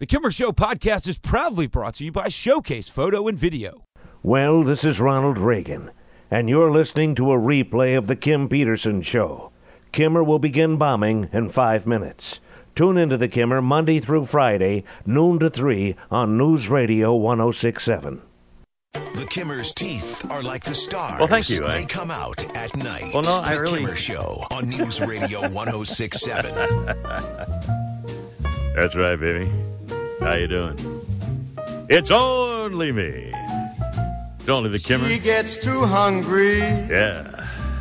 The Kimmer Show podcast is proudly brought to you by Showcase Photo and Video. Well, this is Ronald Reagan, and you're listening to a replay of The Kim Peterson Show. Kimmer will begin bombing in five minutes. Tune into The Kimmer Monday through Friday, noon to 3 on News Radio 1067. The Kimmer's teeth are like the stars. Well, thank you. They I- come out at night. Well, no, I the really- Kimmer Show on News Radio 1067. That's right, baby. How you doing? It's only me. It's only the Kimmer. She gets too hungry Yeah.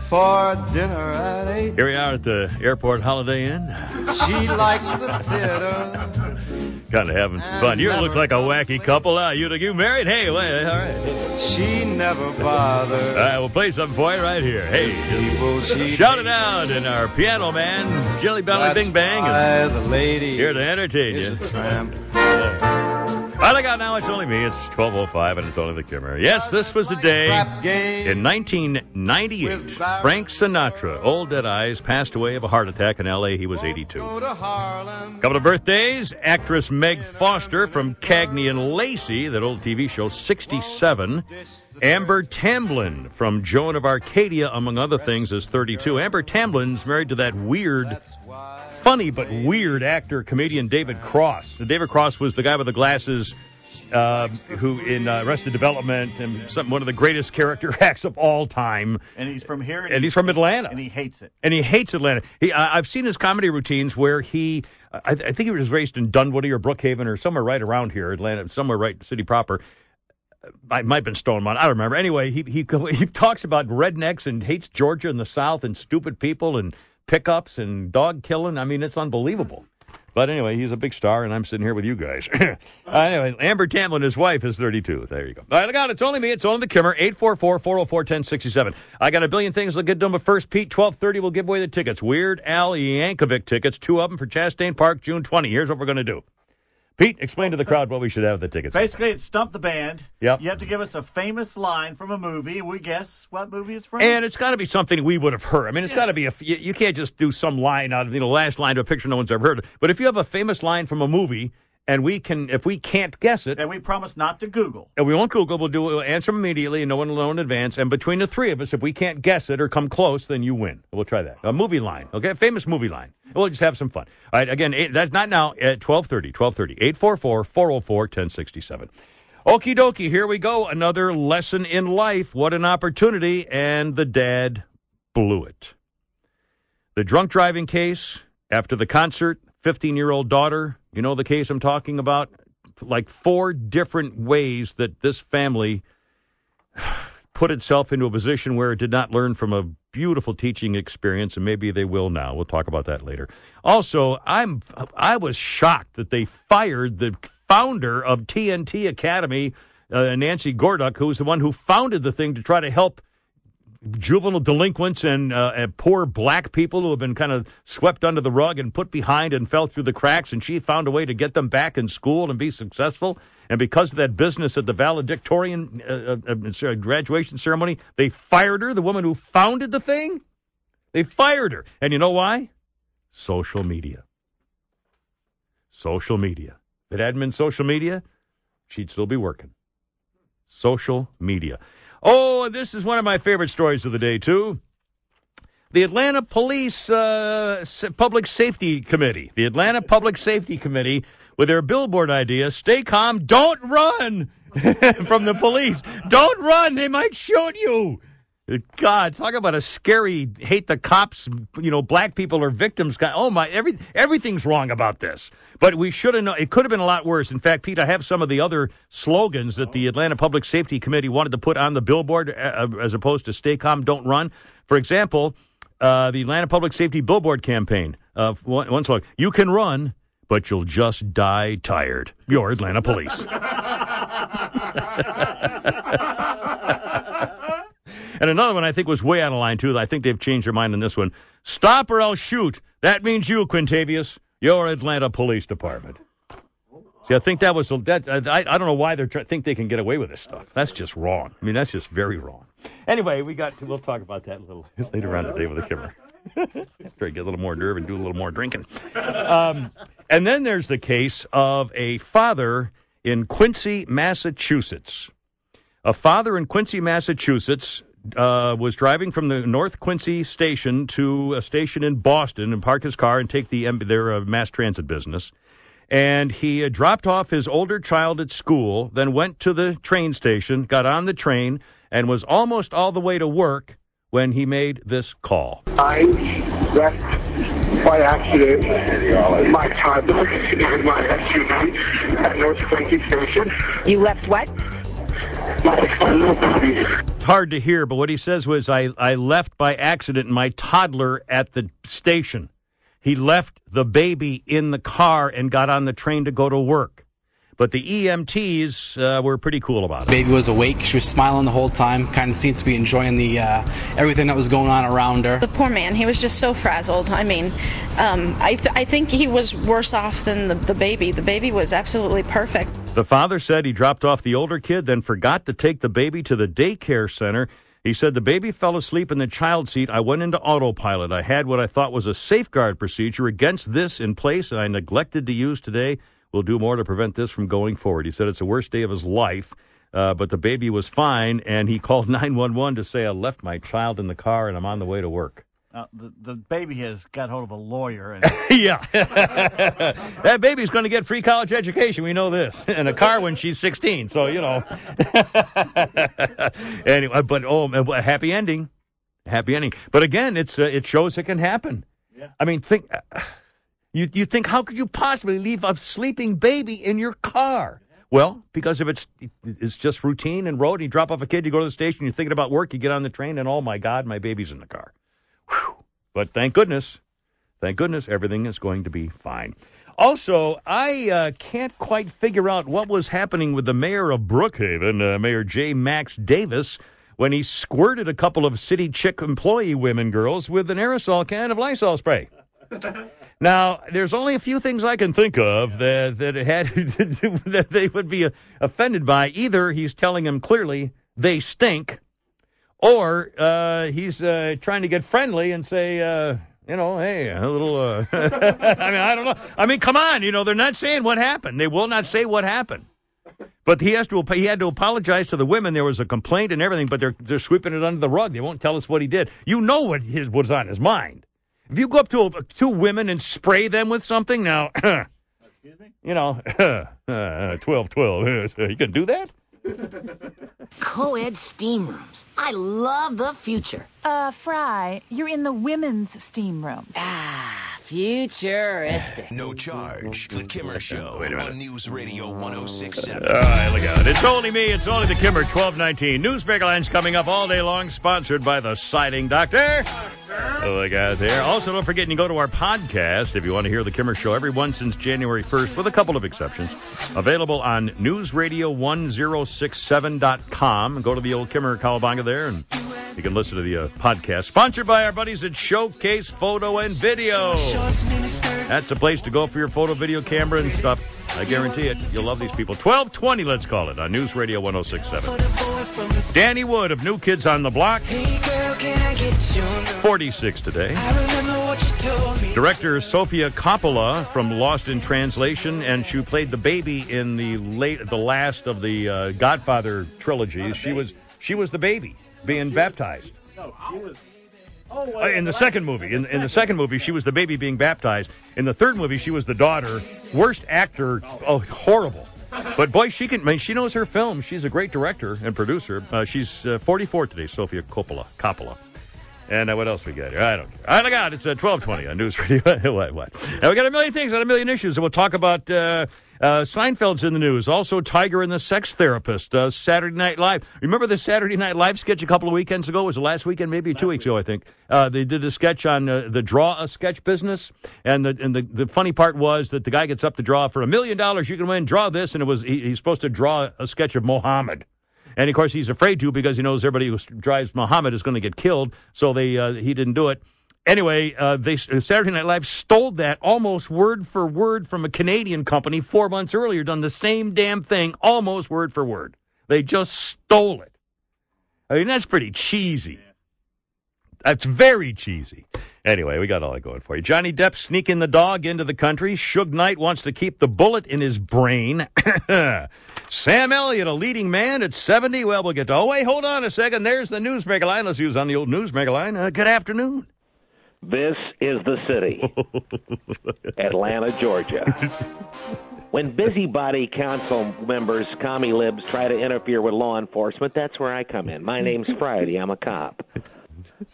For dinner at eight. Here we are at the airport Holiday Inn. She likes the theater. Kind of having some fun. You look like a wacky couple. Uh, you you married? Hey, wait, all right. She never bothers. All right, we'll play something for you right here. Hey, shout it out, and our piano man, Jelly Belly Bing Bang, is the lady here to entertain is you. Tramp. I out now. It's only me. It's 12:05, and it's only the Kimmer. Yes, this was the day. In 1998, Frank Sinatra, old dead eyes, passed away of a heart attack in L.A. He was 82. Go to Couple of birthdays. Actress Meg Foster from Cagney and Lacey, that old TV show, 67. Amber Tamblyn from Joan of Arcadia, among other things, is 32. Amber Tamblyn's married to that weird, funny but weird actor, comedian David Cross. David Cross was the guy with the glasses uh, who in uh, Arrested Development and some, one of the greatest character acts of all time. And he's from here, And he's from Atlanta and he hates it. and he hates Atlanta. He, I, I've seen his comedy routines where he, I, I think he was raised in Dunwoody or Brookhaven or somewhere right around here, Atlanta, somewhere right city proper. I might have been Stone Mountain. I don't remember. Anyway, he he he talks about rednecks and hates Georgia and the South and stupid people and pickups and dog killing. I mean, it's unbelievable. But anyway, he's a big star, and I'm sitting here with you guys. uh, anyway, Amber Tamblyn, his wife, is 32. There you go. All right, got it. It's only me. It's only the Kimmer. 844-404-1067. I got a billion things to get done, but first, Pete, 1230 will give away the tickets. Weird Al Yankovic tickets, two of them for Chastain Park, June 20. Here's what we're going to do. Pete, explain to the crowd what we should have the tickets. Basically, it's Stump the Band. Yep. You have to give us a famous line from a movie. We guess what movie it's from. And it's got to be something we would have heard. I mean, it's got to be a. You, you can't just do some line out of you know last line to a picture no one's ever heard. But if you have a famous line from a movie, and we can, if we can't guess it, and we promise not to Google. and we won't Google, we'll do we'll answer them immediately, and no one will know in advance. And between the three of us, if we can't guess it or come close, then you win. We'll try that. A movie line, okay? A famous movie line. We'll just have some fun. All right. Again, eight, that's not now at twelve thirty. Twelve thirty. Eight four four four zero four ten sixty seven. Okie dokie. Here we go. Another lesson in life. What an opportunity! And the dad blew it. The drunk driving case after the concert. Fifteen-year-old daughter. You know the case I'm talking about. Like four different ways that this family put itself into a position where it did not learn from a beautiful teaching experience, and maybe they will now. We'll talk about that later. Also, I'm I was shocked that they fired the founder of TNT Academy, uh, Nancy Gorduck, who was the one who founded the thing to try to help juvenile delinquents and, uh, and poor black people who have been kind of swept under the rug and put behind and fell through the cracks. And she found a way to get them back in school and be successful. And because of that business at the valedictorian uh, uh, uh, graduation ceremony, they fired her, the woman who founded the thing. They fired her. And you know why? Social media. Social media. If it hadn't been social media, she'd still be working. Social media. Oh, and this is one of my favorite stories of the day, too. The Atlanta Police uh, Public Safety Committee, the Atlanta Public Safety Committee, with their billboard idea stay calm, don't run from the police. Don't run, they might shoot you. God, talk about a scary hate the cops, you know, black people are victims guy. Oh my, every everything's wrong about this. But we should have known it could have been a lot worse. In fact, Pete, I have some of the other slogans that the Atlanta Public Safety Committee wanted to put on the billboard uh, as opposed to stay calm, don't run. For example, uh, the Atlanta Public Safety Billboard campaign. Uh, one, one slogan: "You can run, but you'll just die tired. Your Atlanta police. and another one I think was way out of line, too. I think they've changed their mind on this one. Stop or I'll shoot. That means you, Quintavious. Your Atlanta Police Department. See, I think that was that. I, I don't know why they think they can get away with this stuff. That's just wrong. I mean, that's just very wrong. Anyway, we got. To, we'll talk about that a little later on today with the Kimmer. Try to get a little more nerve and do a little more drinking. Um, and then there's the case of a father in Quincy, Massachusetts. A father in Quincy, Massachusetts uh, was driving from the North Quincy station to a station in Boston and park his car and take the their uh, mass transit business. And he uh, dropped off his older child at school, then went to the train station, got on the train, and was almost all the way to work when he made this call. I left by accident my toddler in my SUV at North Quincy Station. You left what? My, my little baby. Hard to hear, but what he says was, I, I left by accident my toddler at the station. He left the baby in the car and got on the train to go to work. But the EMTs uh, were pretty cool about it. Baby was awake. She was smiling the whole time. Kind of seemed to be enjoying the uh, everything that was going on around her. The poor man, he was just so frazzled. I mean, um, I, th- I think he was worse off than the, the baby. The baby was absolutely perfect. The father said he dropped off the older kid, then forgot to take the baby to the daycare center. He said the baby fell asleep in the child seat. I went into autopilot. I had what I thought was a safeguard procedure against this in place, and I neglected to use today. We'll do more to prevent this from going forward. He said it's the worst day of his life, uh, but the baby was fine, and he called 911 to say, I left my child in the car and I'm on the way to work. Uh, the, the baby has got hold of a lawyer. And yeah. that baby's going to get free college education. We know this. And a car when she's 16. So, you know. anyway, but oh, a happy ending. Happy ending. But again, it's uh, it shows it can happen. Yeah. I mean, think. You, you think, how could you possibly leave a sleeping baby in your car? Well, because if it's it's just routine and road, you drop off a kid, you go to the station, you're thinking about work, you get on the train, and oh my God, my baby's in the car. Whew. But thank goodness, thank goodness, everything is going to be fine. Also, I uh, can't quite figure out what was happening with the mayor of Brookhaven, uh, Mayor J. Max Davis, when he squirted a couple of city chick employee women girls with an aerosol can of Lysol spray. Now, there's only a few things I can think of that that had that they would be offended by. Either he's telling them clearly they stink, or uh, he's uh, trying to get friendly and say, uh, you know, hey, a little. Uh, I mean, I don't know. I mean, come on, you know, they're not saying what happened. They will not say what happened. But he has to. He had to apologize to the women. There was a complaint and everything, but they're they're sweeping it under the rug. They won't tell us what he did. You know what his was on his mind. If you go up to a, two women and spray them with something, now, excuse me, you know, uh, 12 12, you can do that? Co-ed steam rooms. I love the future. Uh, Fry, you're in the women's steam room. Ah, futuristic. No charge. The Kimmer Show on News Radio 1067. All right, look out. It's only me. It's only the Kimmer 1219. Newsmaker lines coming up all day long, sponsored by the Siding Doctor. Oh, look out there. Also, don't forget, you can go to our podcast if you want to hear the Kimmer Show every one since January 1st, with a couple of exceptions. Available on newsradio1067.com. Go to the old Kimmer Cowabunga there, and you can listen to the uh, podcast. Sponsored by our buddies at Showcase Photo and Video. That's a place to go for your photo, video, camera, and stuff. I guarantee it. You'll love these people. 1220, let's call it, on News Radio 1067. Danny Wood of New Kids on the Block. 46 today. Director Sofia Coppola from Lost in Translation, and she played the baby in the late, the last of the uh, Godfather trilogy. She was she was the baby being baptized. No, she was. Uh, in the second movie, in, in the second movie, she was the baby being baptized. In the third movie, she was the daughter. Worst actor. Oh, horrible. But boy, she can. I mean, she knows her film. She's a great director and producer. Uh, she's uh, 44 today, Sofia Coppola. Coppola. And uh, what else we got here? I don't care. I got it's uh, 1220 on News Radio. what, what? Now, we got a million things and a million issues, and we'll talk about uh, Uh, Seinfeld's in the news. Also, Tiger and the Sex Therapist. Uh, Saturday Night Live. Remember the Saturday Night Live sketch a couple of weekends ago? It Was it last weekend? Maybe two weeks ago, I think. Uh, they did a sketch on uh, the draw a sketch business, and the and the, the funny part was that the guy gets up to draw for a million dollars. You can win. Draw this, and it was he, he's supposed to draw a sketch of Mohammed. And of course, he's afraid to because he knows everybody who drives Muhammad is going to get killed. So they uh, he didn't do it. Anyway, uh, they Saturday Night Live stole that almost word for word from a Canadian company four months earlier. Done the same damn thing, almost word for word. They just stole it. I mean, that's pretty cheesy. That's very cheesy. Anyway, we got all that going for you. Johnny Depp sneaking the dog into the country. Suge Knight wants to keep the bullet in his brain. Sam Elliott, a leading man at 70. Well, we'll get to. Oh, wait, hold on a second. There's the newsmaker line. Let's use on the old newsmaker line. Uh, good afternoon. This is the city, Atlanta, Georgia. When busybody council members, commie libs, try to interfere with law enforcement, that's where I come in. My name's Friday. I'm a cop.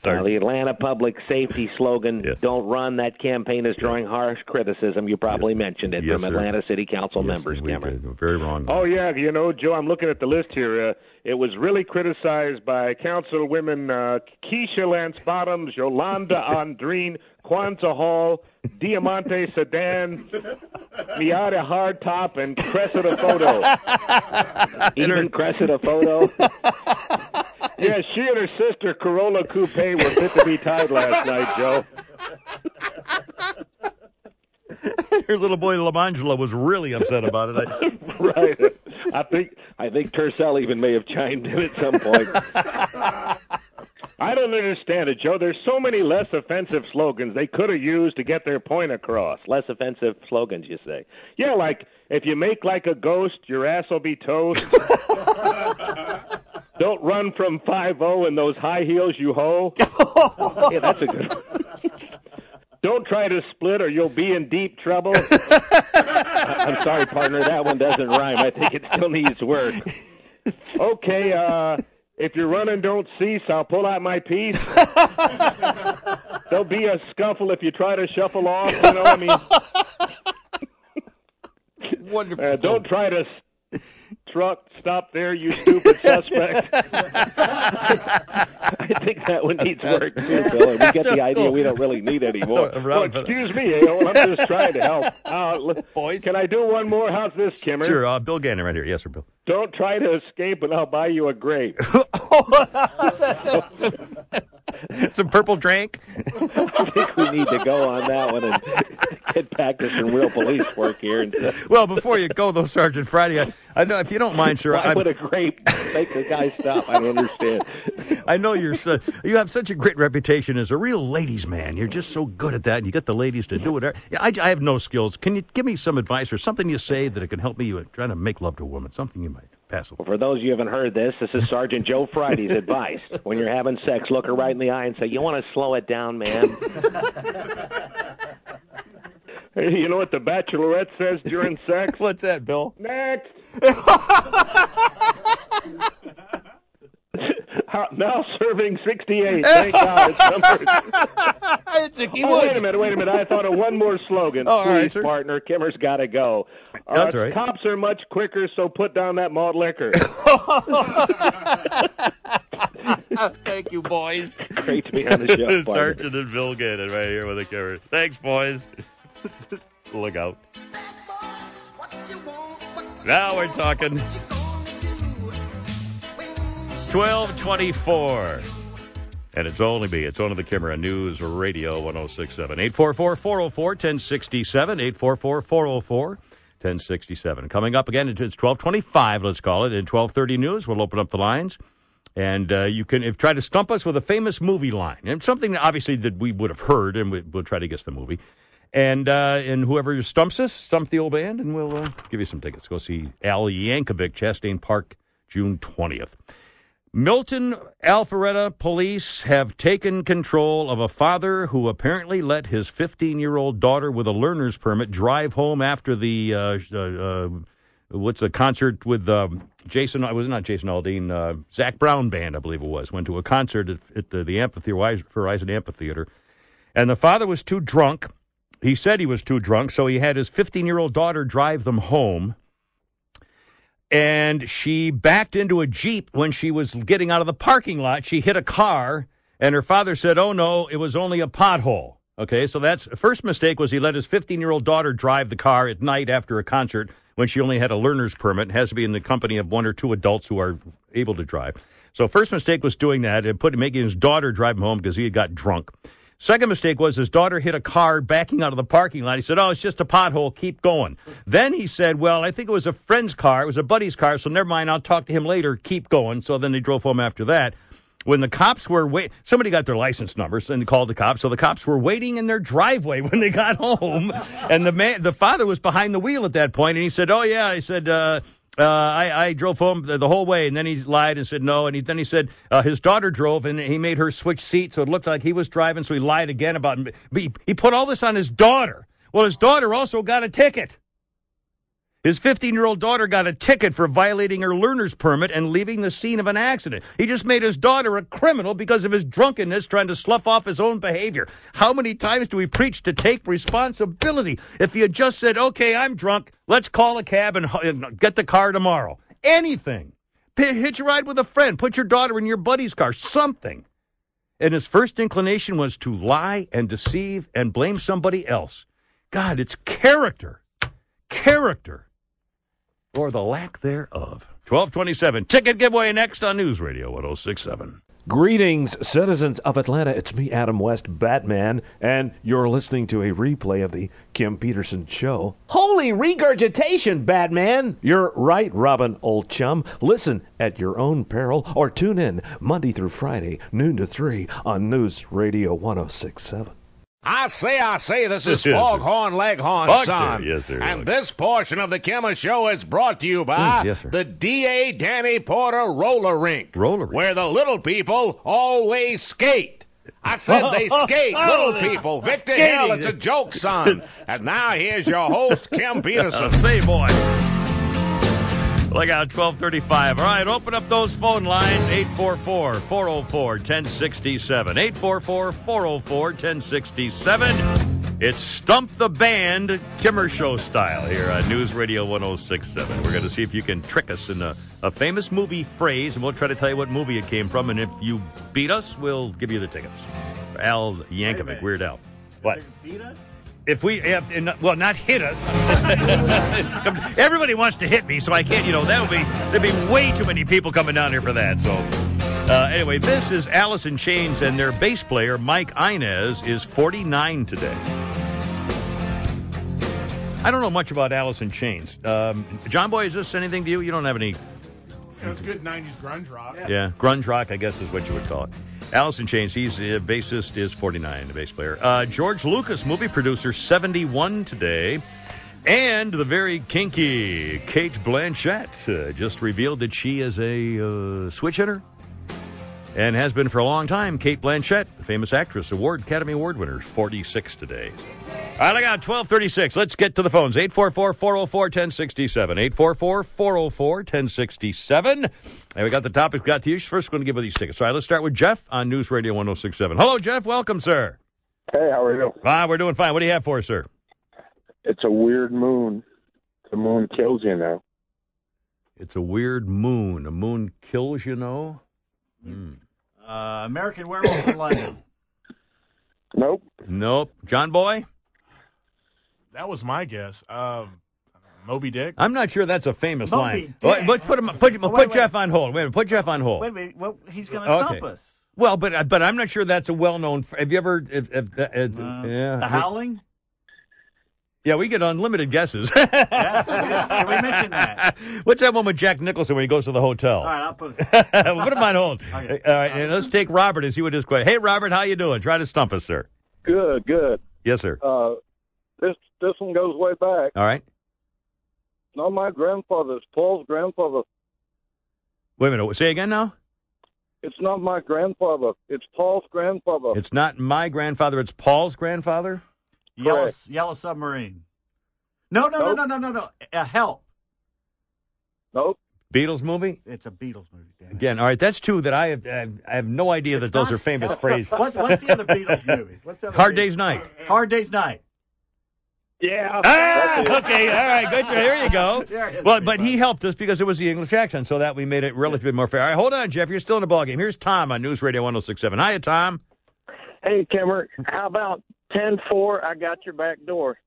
Uh, the Atlanta public safety slogan, Don't Run, that campaign is drawing harsh criticism. You probably mentioned it Yes, from sir. Atlanta City Council members, We Cameron. did. Very wrong. Oh yeah, you know, Joe. I'm looking at the list here. Uh, it was really criticized by Councilwomen uh, Keisha Lance Bottoms, Yolanda Andreen, Quanta Hall, Diamante Sedan, Miata Hardtop, and Cressida Photo. Even Cressida Photo. yeah, she and her sister Corolla Coupe were fit to be tied last night, Joe. Your little boy Lamangela was really upset about it. I, right. I think I think Tercel even may have chimed in at some point. I don't understand it, Joe. There's so many less offensive slogans they could have used to get their point across. Less offensive slogans, you say? Yeah, like if you make like a ghost, your ass will be toast. Don't run from five zero in those high heels you hoe. yeah, that's a good one. Don't try to split or you'll be in deep trouble. I'm sorry, partner, that one doesn't rhyme. I think it still needs work. Okay, uh, if you're running, don't cease. I'll pull out my piece. There'll be a scuffle if you try to shuffle off. You know, I mean, Wonderful. uh, don't try to truck stop there, you stupid suspect. I think that one needs work too, Bill. And we get the idea we don't really need any more. Well, excuse me, Ayo. I'm just trying to help. Uh, Boys. Can I do one more? How's this, Kimmer? Sure, uh, Bill Gannon right here. Yes, sir, Bill. Don't try to escape, and I'll buy you a grape. Some purple drink. I think we need to go on that one and get back to some real police work here. And Well, before you go, though, Sergeant Friday, I, I know if you don't mind, sir, why I'm- would a grape make the guy stop? I don't understand. I know you're su- you have such a great reputation as a real ladies' man. You're just so good at that, and you get the ladies to do it. I, I have no skills. Can you give me some advice or something you say that it can help me you trying to make love to a woman? Something you might pass along. For those of you who haven't heard this, this is Sergeant Joe Friday's advice. When you're having sex, look her right in the eye and say, "You want to slow it down, man." Hey, you know what the Bachelorette says during sex? What's that, Bill? Next. now serving 68. Thank God it's numbered. it's Icky Oh, wait a minute, wait a minute. I thought of one more slogan. Oh, Please, right, sir. partner. Kimmer's got to go. All That's all right. Cops are much quicker, so put down that malt liquor. Thank you, boys. Great to be on the show, partner. Sergeant and Bill Gannon right here with the Kimmer. Thanks, boys. Look out. Now we're talking. 1224. And it's only me. It's only the Kimera News Radio 1067. 844 404 1067. 844 404 1067. Coming up again, it's 1225, let's call it. In 1230 News, we'll open up the lines. And uh, you can if try to stump us with a famous movie line. And something obviously that we would have heard, and we, we'll try to guess the movie. And uh, and whoever stumps us, stump the old band, and we'll uh, give you some tickets. Go see Al Yankovic, Chastain Park, June 20th. Milton Alpharetta police have taken control of a father who apparently let his 15 year old daughter with a learner's permit drive home after the uh, uh, uh, what's the concert with um, Jason? It was not Jason Aldean, uh, Zac Brown band, I believe it was. Went to a concert at, at the, the amphitheater, Verizon Amphitheater, and the father was too drunk he said he was too drunk, so he had his 15 year old daughter drive them home. And she backed into a Jeep when she was getting out of the parking lot. She hit a car, and her father said, Oh no, it was only a pothole. Okay, so that's first mistake was he let his 15 year old daughter drive the car at night after a concert when she only had a learner's permit. It has to be in the company of one or two adults who are able to drive. So first mistake was doing that and put making his daughter drive him home because he had got drunk. Second mistake was his daughter hit a car backing out of the parking lot. He said, "Oh, it's just a pothole. Keep going." Then he said, "Well, I think it was a friend's car. It was a buddy's car. So never mind. I'll talk to him later. Keep going." So then they drove home after that. When the cops were wait, somebody got their license numbers and called the cops. So the cops were waiting in their driveway when they got home, and the man, the father was behind the wheel at that point, and he said, "Oh yeah," he said. Uh, uh, I, I drove home the, the whole way, and then he lied and said no. And he, then he said uh, his daughter drove, and he made her switch seats, so it looked like he was driving. So he lied again about. He, he put all this on his daughter. Well, his daughter also got a ticket. His 15 year old daughter got a ticket for violating her learner's permit and leaving the scene of an accident. He just made his daughter a criminal because of his drunkenness trying to slough off his own behavior. How many times do we preach to take responsibility? If you had just said, okay, I'm drunk, let's call a cab and uh, and get the car tomorrow. Anything. Hitch a ride with a friend. Put your daughter in your buddy's car. Something. And his first inclination was to lie and deceive and blame somebody else. God, it's character. Character or the lack thereof. 1227. Ticket giveaway next on News Radio 1067. Greetings, citizens of Atlanta. It's me, Adam West, Batman, and you're listening to a replay of the Kim Peterson Show. Holy regurgitation, Batman! You're right, Robin, old chum. Listen at your own peril or tune in Monday through Friday, noon to 3 on News Radio 1067. I say, I say, this is Yes. Foghorn Leghorn Fox, sir. Son. Yes, sir. And this portion of the Kimmer Show is brought to you by Mm, yes, the D.A. Danny Porter Roller Rink. Roller Where the little people always skate. I said they skate, little people. Victor skating. Hill, it's a joke, son. and now here's your host, Kim Peterson. Say, boy. Look out, 1235. All right, open up those phone lines 844 404 1067. 844 404 1067. It's Stump the Band Kimmer Show style here on News Radio 1067. We're going to see if you can trick us in a, a famous movie phrase, and we'll try to tell you what movie it came from. And if you beat us, we'll give you the tickets. Al Yankovic, Weird Al. What? If we have, well, not hit us. Everybody wants to hit me, so I can't. You know, that would be there'd be way too many people coming down here for that. So, uh, anyway, this is in Chains, and their bass player Mike Inez is 49 today. I don't know much about in Chains. Um, John Boy, is this anything to you? You don't have any It was good 90s grunge rock. yeah, grunge rock, I guess is what you would call it. Alice in Chains, he's a bassist, is 49, the bass player. Uh, George Lucas, movie producer, 71 today. And the very kinky Cate Blanchett uh, just revealed that she is a uh, switch hitter and has been for a long time. Cate Blanchett, the famous actress, award Academy Award winner, 46 today. All right, I got 1236. Let's get to the phones. 844-404-1067. 844-404-1067. And we got the topic we got to you. First, we're going to give you these tickets. All right, let's start with Jeff on News Radio 1067. Hello, Jeff. Welcome, sir. Hey, how are you? Ah, we're doing fine. What do you have for us, sir? It's a weird moon. The moon kills you now. It's a weird moon. A moon kills, you know? Hmm. Uh, American Werewolf in London. Nope. Nope. John Boy? That was my guess. Um, Moby Dick. I'm not sure that's a famous Moby line. Dick. Wait, Put, put, him, put, Oh, put wait, Jeff wait. on hold. Wait a minute. Put Jeff on hold. Wait a minute. Well, he's going to Okay. stump us. Well, but but I'm not sure that's a well-known. Have you ever? If, if, uh, yeah. The Howling? Yeah, we get unlimited guesses. yeah, we mentioned that. What's that one with Jack Nicholson when he goes to the hotel? All right, I'll put it. Put him on hold. Okay. All right, and let's take Robert and see what his question. Hey, Robert, how you doing? Try to stump us, sir. Good, good. Yes, sir. Uh, this this one goes way back. All right. Not my grandfather. It's Paul's grandfather. Wait a minute. Say again now. It's not my grandfather. It's Paul's grandfather. It's not my grandfather. It's Paul's grandfather. Yellow, Yellow Submarine. No, no, no, no, no, no, no. Uh, help. Nope. Beatles movie. It's a Beatles movie. damn. Again, all right. That's two that I have. I have- I have no idea that those are famous phrases. What's, what's the other Beatles movie? What's the other Hard Beatles- Day's Night. Hard Day's Night. Yeah. Ah, okay, all right, good. There you go. There it is, Well, but he helped us because it was the English accent, so that we made it relatively more fair. All right, hold on, Jeff. You're still in the ballgame. Here's Tom on News Radio 1067. Hiya, Tom. Hey, Kimmer, how about 10-4, I got your back door?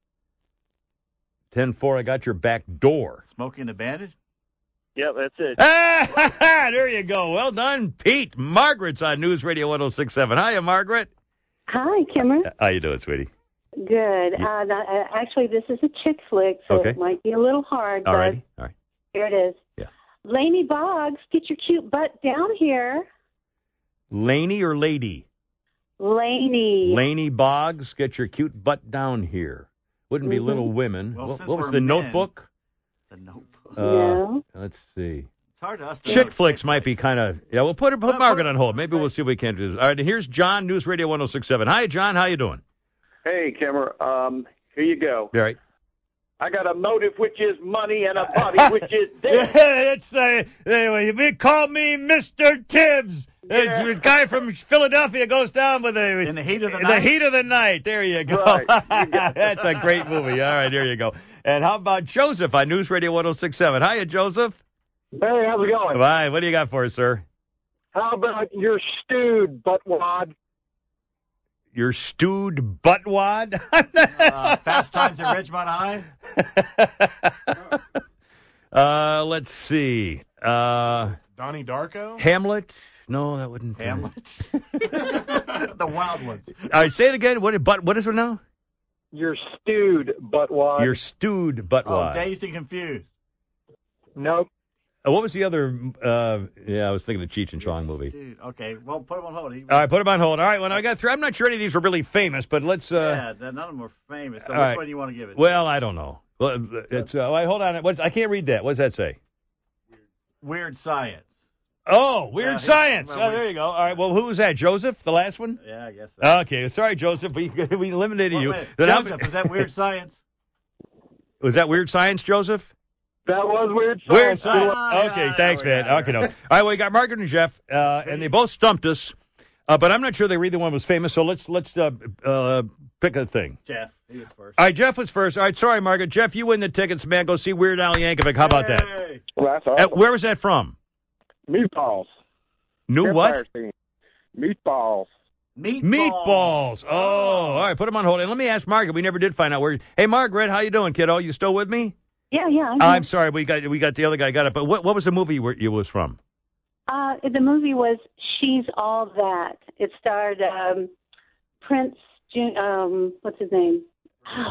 10 4, I got your back door. Smokey and the Bandit? Yep, that's it. Ah, there you go. Well done, Pete. Margaret's on News Radio 1067. Hiya, Margaret. Hi, Kimmer. How you doing, sweetie? Good. Uh, uh, actually, this is a chick flick, so Okay. it might be a little hard. All right. All right. Here it is. Yeah. Laney Boggs, get your cute butt down here. Laney or lady? Laney. Laney Boggs, get your cute butt down here. Wouldn't be Mhm. Little Women. Well, what what was the men- notebook? The notebook. Uh, No. Let's see. It's hard to us to Chick flicks might be kind of yeah. We'll put put Margaret on hold. Maybe we'll see if we can't do this. All right, and here's John, News Radio 1067. Hi, John. How you doing? Hey, Kimmer, um, here you go. All right. I got a motive, which is money, and a body, which is death. it's the anyway. You call me Mister Tibbs. It's a guy from Philadelphia goes down with a In the heat of the the night. heat of the night. There you go. Right. You That's a great movie. All right, there you go. And how about Joseph on News Radio 1067? Hiya, Joseph. Hey, how's it going? Bye. What do you got for us, sir? How about your stewed buttwad? Your stewed buttwad? Uh, Fast Times at Ridgemont High? uh, let's see. Uh, Donnie Darko? Hamlet? No, that wouldn't. Hamlet? the Wild Ones. All right, say it again. What? But what is it now? Your stewed buttwad. Your stewed Oh, buttwad. Dazed and Confused. Nope. Uh, what was the other? Uh, yeah, I was thinking of Cheech and Chong movie. Dude, okay. Well, put him on hold. He, All right, put him on hold. All right, well, I got three. I'm not sure any of these were really famous, but let's. Uh, yeah, none of them are famous. So all which right. one do you want to give it? Well, I don't know. Well, it's. Uh, wait, hold on. What's, I can't read that. What does that say? Weird Science. Oh, weird Yeah, he- science. oh, there you go. All right. Well, who was that? Joseph, the last one. Yeah, I guess so. Okay. Sorry, Joseph. We we eliminated Wait, you. wait. Then I'm- Joseph, is that Weird Science? Was that weird science, Joseph? That was weird. science. Weird science. science. Ah, okay, yeah, thanks, man. go. Okay, no. All right, well, we got Margaret and Jeff, uh, and they both stumped us, uh, but I'm not sure they either one was famous. So let's let's uh, uh, pick a thing. Jeff, he was first. All right, Jeff was first. All right, sorry, Margaret. Jeff, you win the tickets, man. Go see Weird Al Yankovic. How about that? Well, that's Uh, where was that from? Meatballs. New Empire what? Scene. Meatballs. Meatballs. Meatballs. Oh, all right. Put them on hold. And let me ask Margaret. We never did find out where. Hey, Margaret, how you doing, kiddo? You still with me? Yeah, yeah. I'm I'm sorry. We got we got the other guy got it. But what what was the movie where you was from? Uh, the movie was She's All That. It starred um, Prince. Jun- Um, what's his name?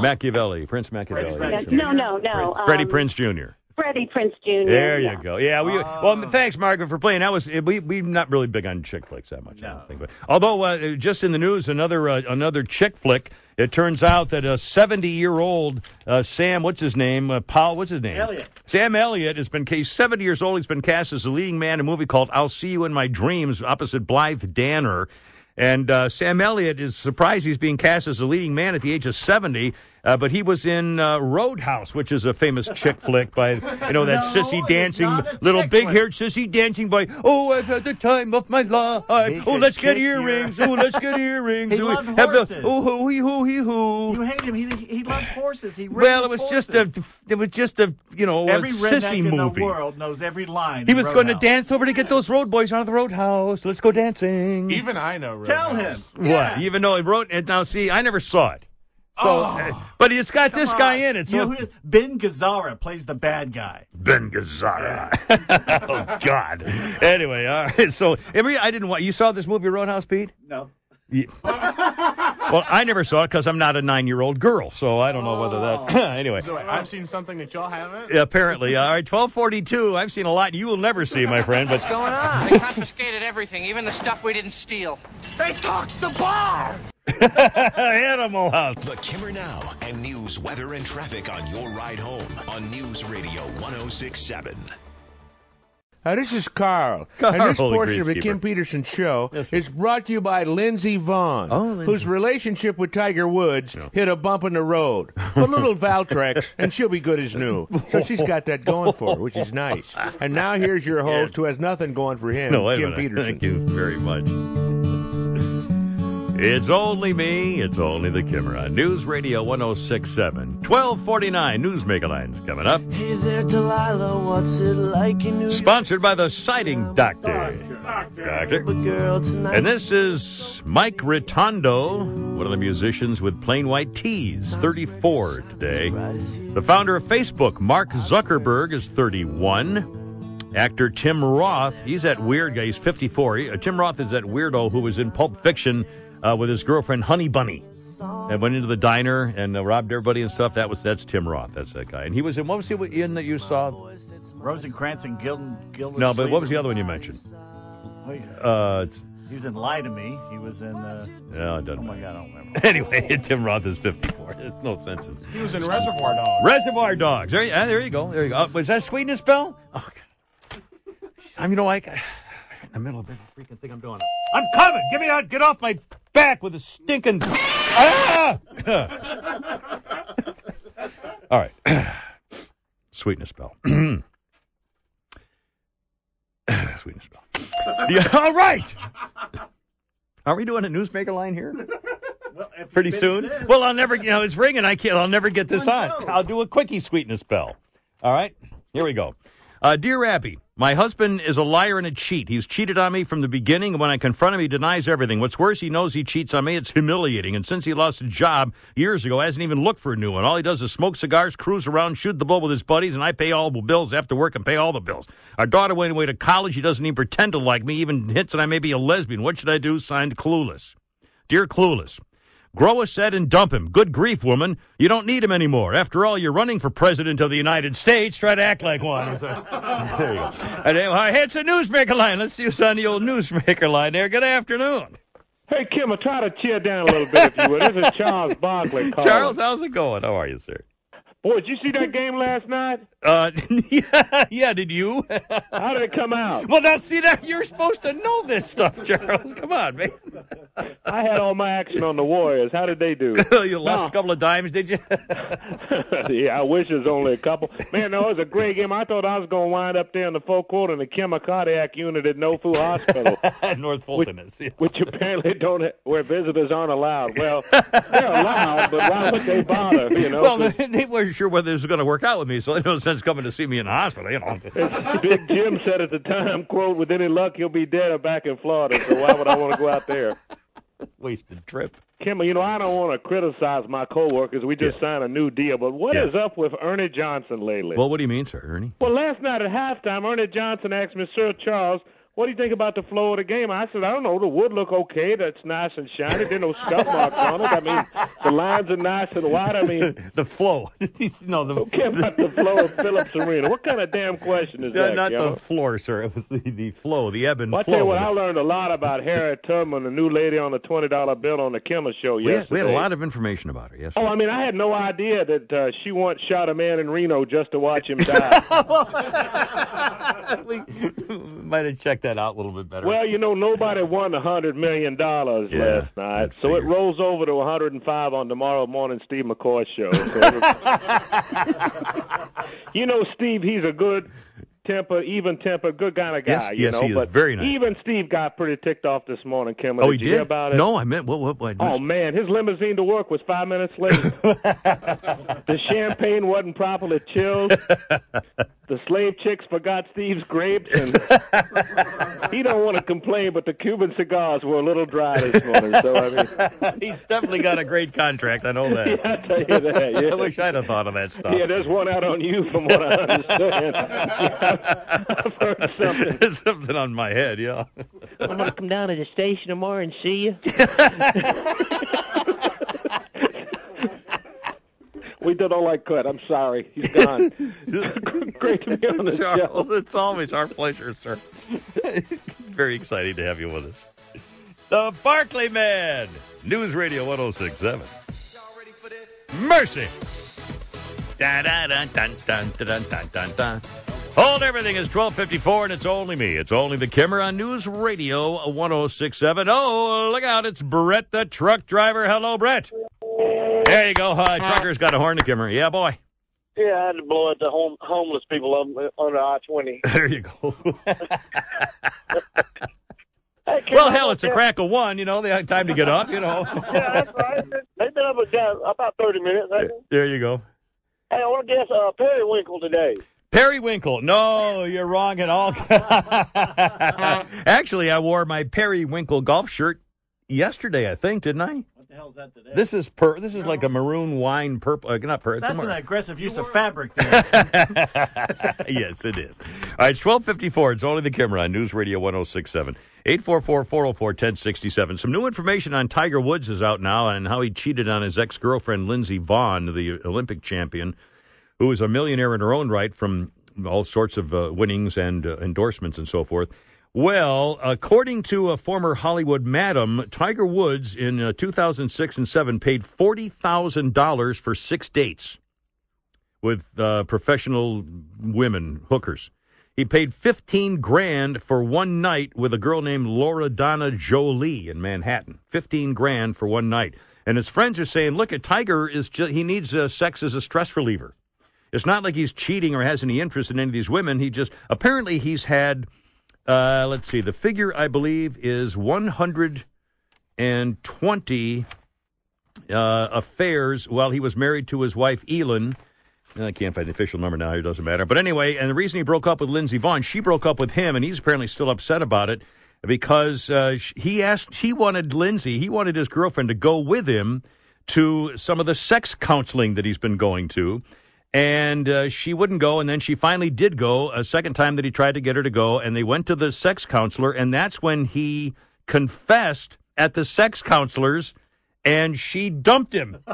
Machiavelli, Prince Machiavelli. Prince Yeah, no, no, no. Prince- Freddie um, Prinze Jr. Freddie Prinze Jr. There yeah. you go. Yeah, we well, thanks, Margaret, for playing. That was we we not really big on chick flicks that much. I don't think. But although uh, just in the news, another uh, another chick flick. It turns out that a 70 year old uh, Sam, what's his name? Uh, Paul, what's his name? Elliott. Sam Elliott has been cast 70 years old. He's been cast as the leading man in a movie called "I'll See You in My Dreams" opposite Blythe Danner. And uh, Sam Elliott is surprised he's being cast as the leading man at the age of 70. Uh, but he was in uh, Roadhouse, which is a famous chick flick by, you know, that No, sissy dancing, little big haired sissy dancing by, oh, I've had the time of my life. He Oh, let's get earrings. Oh, let's get earrings. He Oh, loved have the, horses. oh, hoo, hee, hoo, hee, hoo. You hate him. He, he loved horses. He Well, it raised was just a, it was just a, you know, Every a redneck sissy in movie. the world knows every line. He in was going to dance over to get those road boys out of the roadhouse. Let's go dancing. Even I know. Tell him. What? Even though he wrote it. Now, see, I never saw it. So, Oh. uh, but it's got this Come guy in it. So You know who is- Ben Gazzara plays the bad guy. Ben Gazzara. oh God. Anyway, all right. So every I didn't want. You saw this movie Roadhouse, Pete? No. Yeah. well, I never saw it because I'm not a nine-year-old girl, so I don't know whether that. anyway, So I've seen something that y'all haven't. apparently, all right. Twelve forty-two. I've seen a lot you will never see, my friend. But what's going on? They confiscated everything, even the stuff we didn't steal. They took the bar! Animal House. The Kimmer Now and news, weather, and traffic on your ride home on News Radio 1067. Uh, this is Carl. Carl, and this holy portion of the. Kim Peterson Show is brought to you by Lindsey Vonn, Oh, whose relationship with Tiger Woods hit a bump in the road. A little Valtrex, and she'll be good as new. So she's got that going for her, which is nice. And now here's your host, who has nothing going for him, no, Kim. Peterson. Thank you very much. It's only me. It's only the Kimmer. News Radio 1067. 1249 Newsmaker Lines coming up. Hey there, Delilah, what's it like in New Sponsored by the Siding Doctor. Doctor. Tonight? And this is Mike Retondo, one of the musicians with Plain White T's, 34 today. The founder of Facebook, Mark Zuckerberg, is 31. Actor Tim Roth, he's that weird guy. He's 54. He- uh, Tim Roth is that weirdo who was in Pulp Fiction uh, with his girlfriend Honey Bunny, and went into the diner and uh, robbed everybody and stuff. That was that's Tim Roth. That's that guy. And he was in what was he in that you saw? Rosencrantz and Gilden. Gilden No, but what was the other one you mentioned? Uh, He was in Lie to Me. He was in. Uh, no, it doesn't. oh my God, I don't remember. Anyway, Tim Roth is 54. It's no sense in He was in Reservoir Dogs. Reservoir Dogs. There, you- ah, there you go. There you go. Uh, was that Sweetness Bell? Oh, God. I mean, you know, I, in the middle of every freaking thing I'm doing. I'm coming. Get me out. Get off my back with a stinking. Ah! All right. Sweetness Bell. Sweetness Bell. Yeah, all right. Are we doing a newsmaker line here? Pretty soon. Well, I'll never. You know, it's ringing. I can't. I'll never get this on. I'll do a quickie sweetness bell. All right. Here we go. Uh, dear Abby, my husband is a liar and a cheat. He's cheated on me from the beginning, and when I confront him, he denies everything. What's worse, he knows he cheats on me. It's humiliating. And since he lost a job years ago, hasn't even looked for a new one. All he does is smoke cigars, cruise around, shoot the bull with his buddies, and I pay all the bills after work and pay all the bills. Our daughter went away to college. He doesn't even pretend to like me, even hints that I may be a lesbian. What should I do? Signed, Clueless. Dear Clueless, grow a set and dump him. Good grief, woman. You don't need him anymore. After all, you're running for president of the United States. Try to act like one. there you go. And, uh, hey, it's a newsmaker line. Let's see who's on the old newsmaker line there. Good afternoon. Hey, Kim, I'll try to cheer down a little bit, if you would. This is Charles Barkley calling. Charles, how's it going? How are you, sir? Boy, did you see that game last night? Uh, yeah, yeah, did you? How did it come out? Well, now, see that? You're supposed to know this stuff, Charles. Come on, man. I had all my action on the Warriors. How did they do? you lost a couple of dimes, did you? yeah, I wish it was only a couple. Man, no, it was a great game. I thought I was going to wind up there in the fourth quarter in the cardiac unit at No Food Hospital. North Fulton is. yeah. Which apparently don't, where visitors aren't allowed. Well, they're allowed, but why would they bother? You know, well, they, weren't sure whether this was going to work out with me, so there's no sense coming to see me in the hospital, you know. Big Jim said at the time, "quote With any luck, he'll be dead or back in Florida. So why would I want to go out there?" Wasted trip. Kim, you know I don't want to criticize my coworkers. We just signed a new deal, but what is Yeah. up with Ernie Johnson lately? Well, what do you mean, sir, Ernie? Well, last night at halftime, Ernie Johnson asked me, Sir Charles, what do you think about the flow of the game? I said, I don't know. The wood look okay. That's nice and shiny. There's no scuff marks on it. I mean, the lines are nice and wide. I mean, the flow. no, the, cares about the flow of Phillips Arena? What kind of damn question is that? not the floor, sir. It was the, the flow, the ebb and Well, I flow. tell you what, I learned a lot about Harriet Tubman, the new lady on the twenty dollar bill on the Kimmer Show we, had, yesterday. we had a lot of information about her, yes. Oh, I mean, I had no idea that uh, she once shot a man in Reno just to watch him die. we might have checked that out a little bit better. well, you know, nobody won a hundred million dollars Yeah, last night, so it rolls over to a hundred and five on tomorrow morning Steve McCoy show. So you know, Steve, he's a good temper, even temper, good kind of guy. Yes, you yes, know, he is. but Very nice Even Steve got pretty ticked off this morning, Kim. oh, did he you did? hear about it? No, I meant, what, what, what? Oh man, his limousine to work was five minutes late. the champagne wasn't properly chilled. The slave chicks forgot Steve's grapes, and he don't want to complain, but the Cuban cigars were a little dry this morning. So I mean, He's definitely got a great contract. I know that. yeah, I tell you that. Yeah. I wish I'd have thought of that stuff. Yeah, there's one out on you, from what I understand. Yeah, I've heard something. There's something on my head, yeah. I'm gonna come down to the station tomorrow and see you. We did all I could. I'm sorry. He's gone. Great to be on the Charles, show. it's always our pleasure, sir. Very exciting to have you with us. The Barkley Man, News Radio 1067. Mercy. Dun, dun, dun, dun, dun, dun, dun, dun, dun. Hold everything is 1254, and it's only me. It's only the Kimmer on News Radio 1067. Oh, look out. It's Brett, the truck driver. Hello, Brett. There you go. Uh, trucker's got a horn to give Kimmer. Yeah, boy. Yeah, I had to blow at the home, homeless people on, on the I twenty. There you go. Hey, Well, hell, it's a crack of one. You know, they had time to get up. You know. yeah, that's right. They've been up about 30 minutes. There you go. Hey, I want to guess uh, Periwinkle today. Periwinkle. No, you're wrong at all. Actually, I wore my Periwinkle golf shirt yesterday. I think, didn't I? What the hell is that today? This is per. This is like a maroon wine purple. Uh, not purple. That's an aggressive use of fabric there. yes, it is. All right, it's twelve fifty four. It's only the Kimmer on News Radio one zero six seven. 844-404-1067. Some new information on Tiger Woods is out now and how he cheated on his ex-girlfriend Lindsey Vonn, the Olympic champion, who is a millionaire in her own right from all sorts of uh, winnings and uh, endorsements and so forth. Well, according to a former Hollywood madam, Tiger Woods in uh, 2006 and 7 paid $40,000 for six dates with uh, professional women, hookers. He paid 15 grand for one night with a girl named Laura Donna Jolie in Manhattan. 15 grand for one night. And his friends are saying, look, a Tiger is just, he needs uh, sex as a stress reliever. It's not like he's cheating or has any interest in any of these women. He just, apparently, he's had, uh, let's see, the figure I believe is 120 uh, affairs while he was married to his wife, Elin. I can't find the official number now. It doesn't matter. But anyway, and the reason he broke up with Lindsey Vonn, she broke up with him, and he's apparently still upset about it because uh, he asked, he wanted Lindsey, he wanted his girlfriend to go with him to some of the sex counseling that he's been going to. And uh, she wouldn't go, and then she finally did go a second time that he tried to get her to go, and they went to the sex counselor, and that's when he confessed at the sex counselor's, and she dumped him.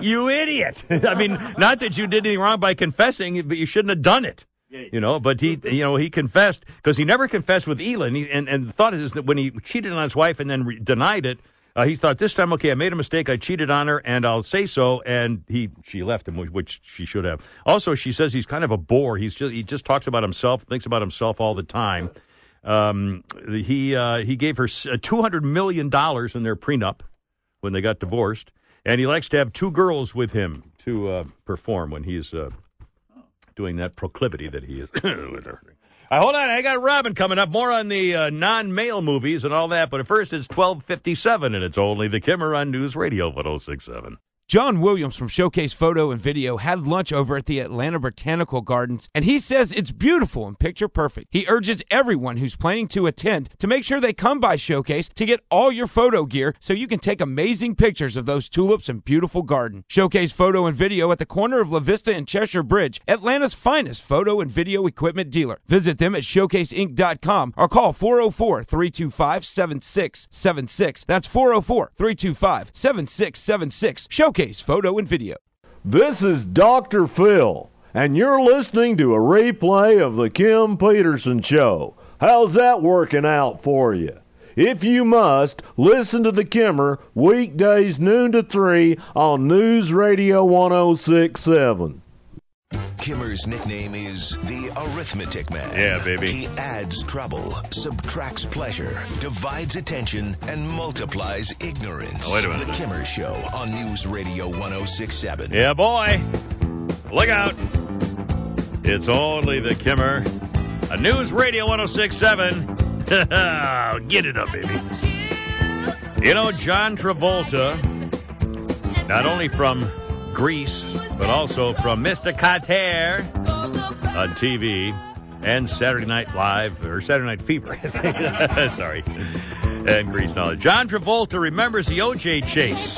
you idiot! I mean, not that you did anything wrong by confessing, but you shouldn't have done it. You know, but he, you know, he confessed because he never confessed with Elin, he, and and the thought is that when he cheated on his wife and then re- denied it, uh, he thought this time, okay, I made a mistake, I cheated on her, and I'll say so. And he, she left him, which- she should have. Also, she says he's kind of a bore. He's just he just talks about himself, thinks about himself all the time. Um, he uh, he gave her two hundred million dollars in their prenup when they got divorced, and he likes to have two girls with him to uh, perform when he's uh, doing that proclivity that he is. with her. Uh, hold on, I got Robin coming up. More on the uh, non-male movies and all that. But at first, it's twelve fifty-seven, and it's only the Kimmer on News Radio one zero six seven. John Williams from Showcase Photo and Video had lunch over at the Atlanta Botanical Gardens, and he says it's beautiful and picture perfect. He urges everyone who's planning to attend to make sure they come by Showcase to get all your photo gear so you can take amazing pictures of those tulips and beautiful garden. Showcase Photo and Video at the corner of La Vista and Cheshire Bridge, Atlanta's finest photo and video equipment dealer. Visit them at showcaseinc.com or call 404 325 7676. That's 404 325 7676. Showcase Photo and Video. This is Dr. Phil, and you're listening to a replay of The Kim Peterson Show. How's that working out for you? If you must, listen to The Kimmer weekdays noon to 3 on News Radio 1067. Kimmer's nickname is the Arithmetic Man. Yeah, baby. He adds trouble, subtracts pleasure, divides attention, and multiplies ignorance. Oh, wait a minute. The Kimmer Show on News Radio 1067. Yeah, boy. Look out. It's only the Kimmer. A News Radio 1067. Get it up, baby. You know, John Travolta, not only from Grease, but also from Mr. Kotter on TV and Saturday Night Live, or Saturday Night Fever. Sorry. And Greece knowledge. John Travolta remembers the OJ chase.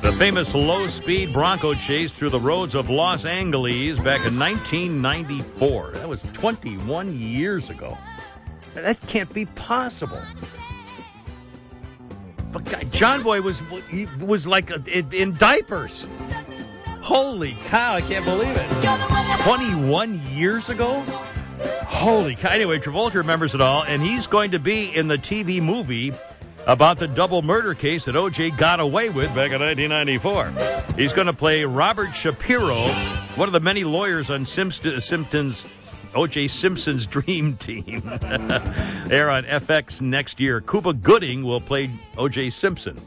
The famous low speed Bronco chase through the roads of Los Angeles back in 1994. That was 21 years ago. That can't be possible. But John Boy was he was like a, in, in diapers. Holy cow! I can't believe it. 21 years ago. Holy cow! Anyway, Travolta remembers it all, and he's going to be in the TV movie about the double murder case that OJ got away with back in 1994. He's going to play Robert Shapiro, one of the many lawyers on Simpsons. O.J. Simpson's dream team. Air on FX next year. Cuba Gooding will play O.J. Simpson.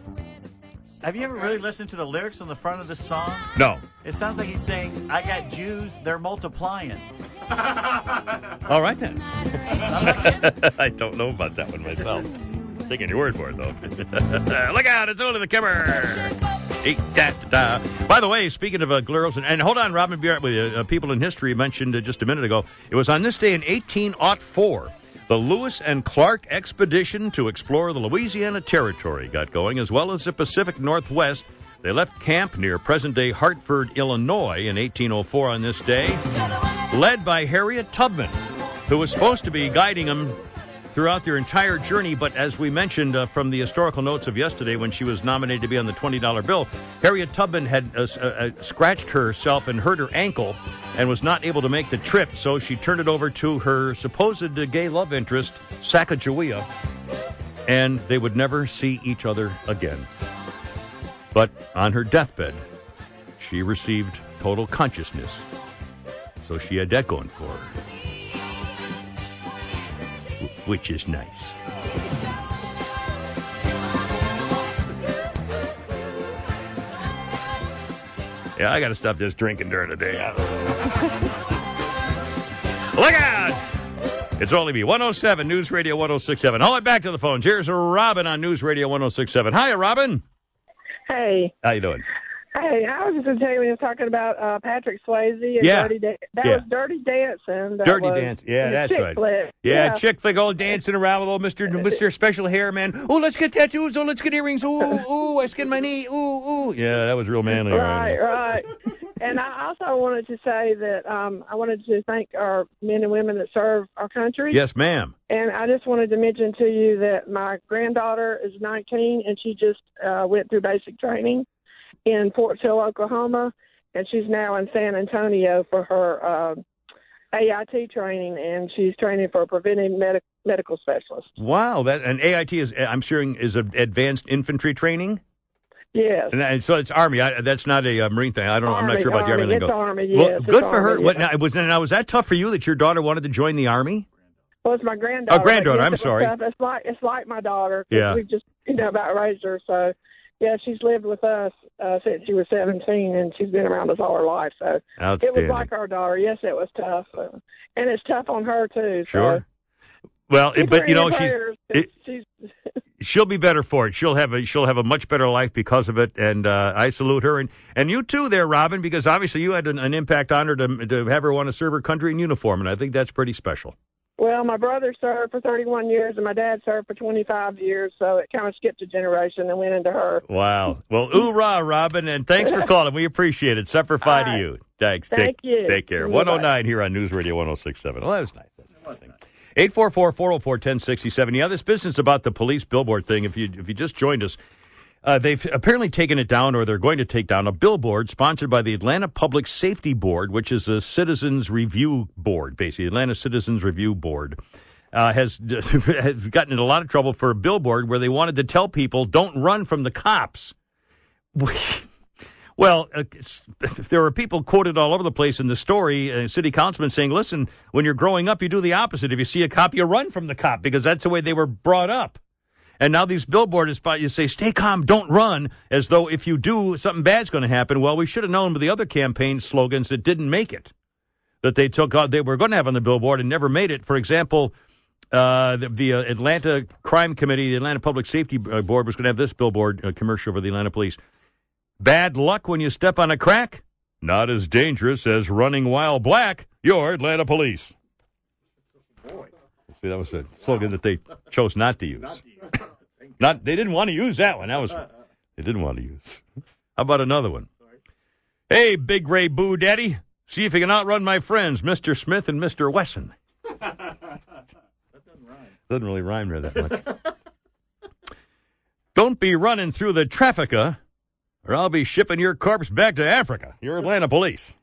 Have you ever really listened to the lyrics on the front of this song? No. It sounds like he's saying, I got Jews, they're multiplying. All right then. I don't know about that one myself. Taking your word for it though. Look out! It's only the Kimmer. Eat that. By the way, speaking of uh, and, and hold on, Robin, with. Uh, people in history mentioned uh, just a minute ago. It was on this day in 1804 the Lewis and Clark expedition to explore the Louisiana Territory got going, as well as the Pacific Northwest. They left camp near present day Hartford, Illinois in 1804 on this day, led by Harriet Tubman, who was supposed to be guiding them throughout their entire journey. But as we mentioned uh, from the historical notes of yesterday, when she was nominated to be on the $20 bill, Harriet Tubman had uh, uh, uh, scratched herself and hurt her ankle and was not able to make the trip. So she turned it over to her supposed gay love interest, Sacagawea, and they would never see each other again. But on her deathbed, she received total consciousness. So she had that going for her, which is nice. Yeah, I got to stop just drinking during the day. I don't know. Look out! It's only me, 107 News Radio 1067. All right, back to the phones. Here's Robin on News Radio 1067. Hiya, Robin. Hey, How you doing? Hey, I was just going to tell you when you were talking about uh, Patrick Swayze and Yeah. Dirty That Yeah. was Dirty Dancing. That Dirty dance. Yeah, that's right. flick. Yeah, chick flick, all dancing around with old Mr. Mr. Special Hair Man. Oh, let's get tattoos. Oh, let's get earrings. Ooh, ooh, I skinned my knee. Ooh, ooh. Yeah, that was real manly. Right, right. and I also wanted to say that um, I wanted to thank our men and women that serve our country. Yes, ma'am. And I just wanted to mention to you that my granddaughter is 19 and she just uh, went through basic training in Fort Sill, Oklahoma, and she's now in San Antonio for her uh, AIT training, and she's training for a preventive medic- medical specialist. Wow, that and AIT is I'm sure is advanced infantry training. Yes. And, and so it's Army. I, that's not a uh, Marine thing. I don't. I'm not sure about the Army Army. lingo. It's Army, Well, yes, it's good for her. Army, What now? Was now was that tough for you that your daughter wanted to join the Army? Well, it's my granddaughter. Oh, granddaughter, I'm sorry. tough. It's like it's like my daughter. Yeah. We just you know about raised her, so yeah, she's lived with us uh, since she was 17, and she's been around us all her life. So it was like our daughter. Yes, it was tough, uh, and it's tough on her too. So. Sure. Well, it, but you know she's it, she's she'll be better for it. She'll have a she'll have a much better life because of it, and uh, I salute her and and you too, there, Robin, because obviously you had an, an impact on her to to have her want to serve her country in uniform, and I think that's pretty special. Well, my brother served for 31 years, and my dad served for 25 years, so it kind of skipped a generation and went into her. Wow. Well, hoorah, Robin, and thanks for calling. We appreciate it. Semper Fi to you. Thanks. Thank take, you. Take care. Bye-bye. 109 here on News Radio 1067. Well, that was nice. That's interesting. 844 404 1067. Yeah, this business about the police billboard thing, if you, if you just joined us, uh, they've apparently taken it down, or they're going to take down a billboard sponsored by the Atlanta Public Safety Board, which is a citizens review board, basically, Atlanta Citizens Review Board. Uh, has, has gotten in a lot of trouble for a billboard where they wanted to tell people don't run from the cops. Well, uh, there are people quoted all over the place in the story. Uh, city councilman saying, "Listen, when you're growing up, you do the opposite. If you see a cop, you run from the cop because that's the way they were brought up." And now these billboard is you say, "Stay calm, don't run," as though if you do, something bad's going to happen. Well, we should have known with the other campaign slogans that didn't make it, that they took out, they were going to have on the billboard and never made it. For example. Uh, the, the uh, Atlanta Crime Committee, the Atlanta Public Safety uh, Board, was going to have this billboard uh, commercial for the Atlanta Police. Bad luck when you step on a crack? Not as dangerous as running while black. Your Atlanta police. See, that was a slogan that they chose not to use. Not they didn't want to use that one. That was they didn't want to use. How about another one? Hey, Big Ray Boo Daddy, see if you can outrun my friends, Mr. Smith and Mr. Wesson. That doesn't rhyme. Doesn't really rhyme there that much. Don't be running through the traffica, uh, or I'll be shipping your corpse back to Africa. Your Atlanta police.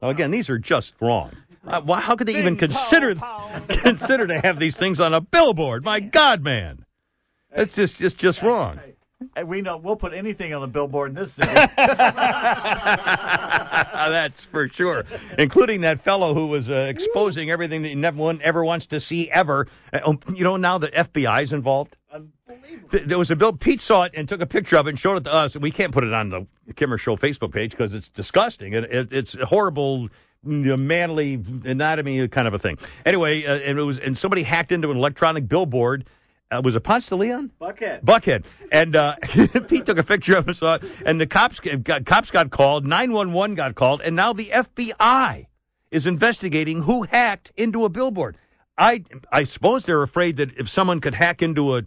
Now, again, these are just wrong. Uh, why, how could they even consider consider to have these things on a billboard? My God, man, it's just it's just wrong. We know we'll put anything on the billboard in this city. That's for sure, including that fellow who was uh, exposing everything that no one ever wants to see ever. Uh, um, you know, now the FBI is involved. th- there was a bill. Pete saw it and took a picture of it and showed it to us. And we can't put it on the Kimmer Show Facebook page because it's disgusting it, it's horrible. You know, Manly anatomy kind of a thing. Anyway, uh, and it was, and somebody hacked into an electronic billboard. Uh, was it Ponce de Leon? Buckhead. Buckhead. And uh, Pete took a picture of it, and the cops got, cops got called, 911 got called, and now the FBI is investigating who hacked into a billboard. I I suppose they're afraid that if someone could hack into a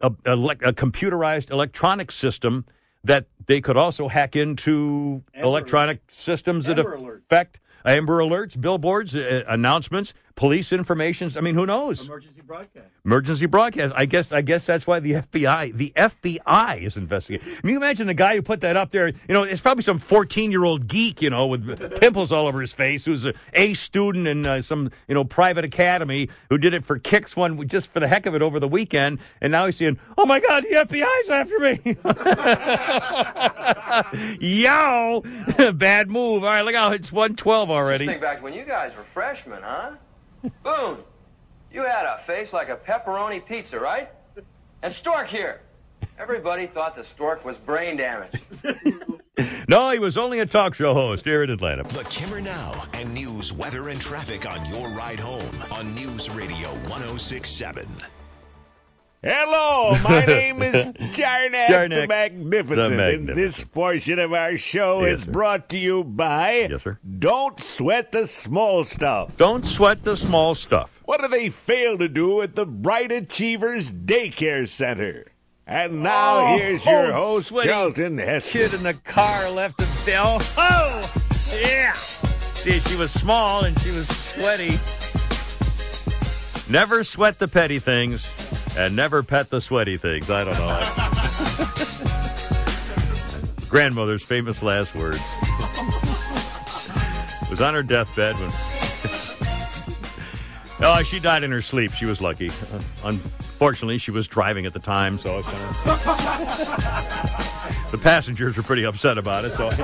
a, a, a computerized electronic system, that they could also hack into electronic systems that Amber Alert. affect Amber Alerts, billboards, uh, announcements, police information. I mean, who knows? Emergency broadcast. Emergency broadcast. I guess. I guess that's why the FBI, the FBI, is investigating. I mean, you imagine the guy who put that up there. You know, it's probably some fourteen-year-old geek, you know, with pimples all over his face, who's a A student in uh, some you know private academy, who did it for kicks one just for the heck of it over the weekend, and now he's saying, "Oh my God, the FBI's after me." Yo, bad move. All right, look out, it's one twelve already. Just think back when you guys were freshmen, huh? Boone, you had a face like a pepperoni pizza, right? And Stork here. Everybody thought the Stork was brain damaged. No, he was only a talk show host here in Atlanta. The Kimmer Now and news, weather, and traffic on your ride home on News Radio 1067. Hello, my name is Jarnack, Jarnack, the Magnificent, the and this portion of our show Yes, is sir. brought to you by Yes, sir. Don't Sweat the Small Stuff. Don't sweat the small stuff. What do they fail to do at the Bright Achievers Daycare Center? And now Oh, here's your oh, host, Charlton Heston. Kid in the car left a bell. Oh, yeah. See, she was small and she was sweaty. Never sweat the petty things and never pet the sweaty things. I don't know. Grandmother's famous last words. was on her deathbed when. oh, she died in her sleep. She was lucky. Uh, unfortunately, she was driving at the time, so it kind of. the passengers were pretty upset about it. So.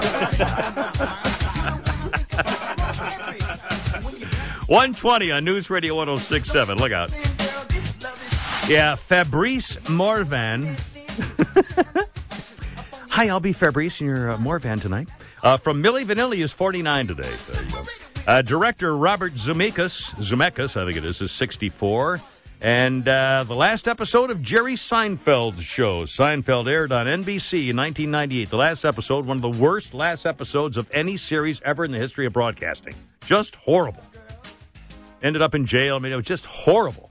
120 on News Radio 1067. Look out. Yeah, Fabrice Morvan. Hi, I'll be Fabrice in your uh, Morvan tonight. Uh, from Milli Vanilli is 49 today. There you go. Uh, director Robert Zemeckis, Zemeckis, I think it is, is 64. And uh, the last episode of Jerry Seinfeld's show. Seinfeld aired on NBC in 1998. The last episode, one of the worst last episodes of any series ever in the history of broadcasting. Just horrible. Ended up in jail. I mean, it was just horrible.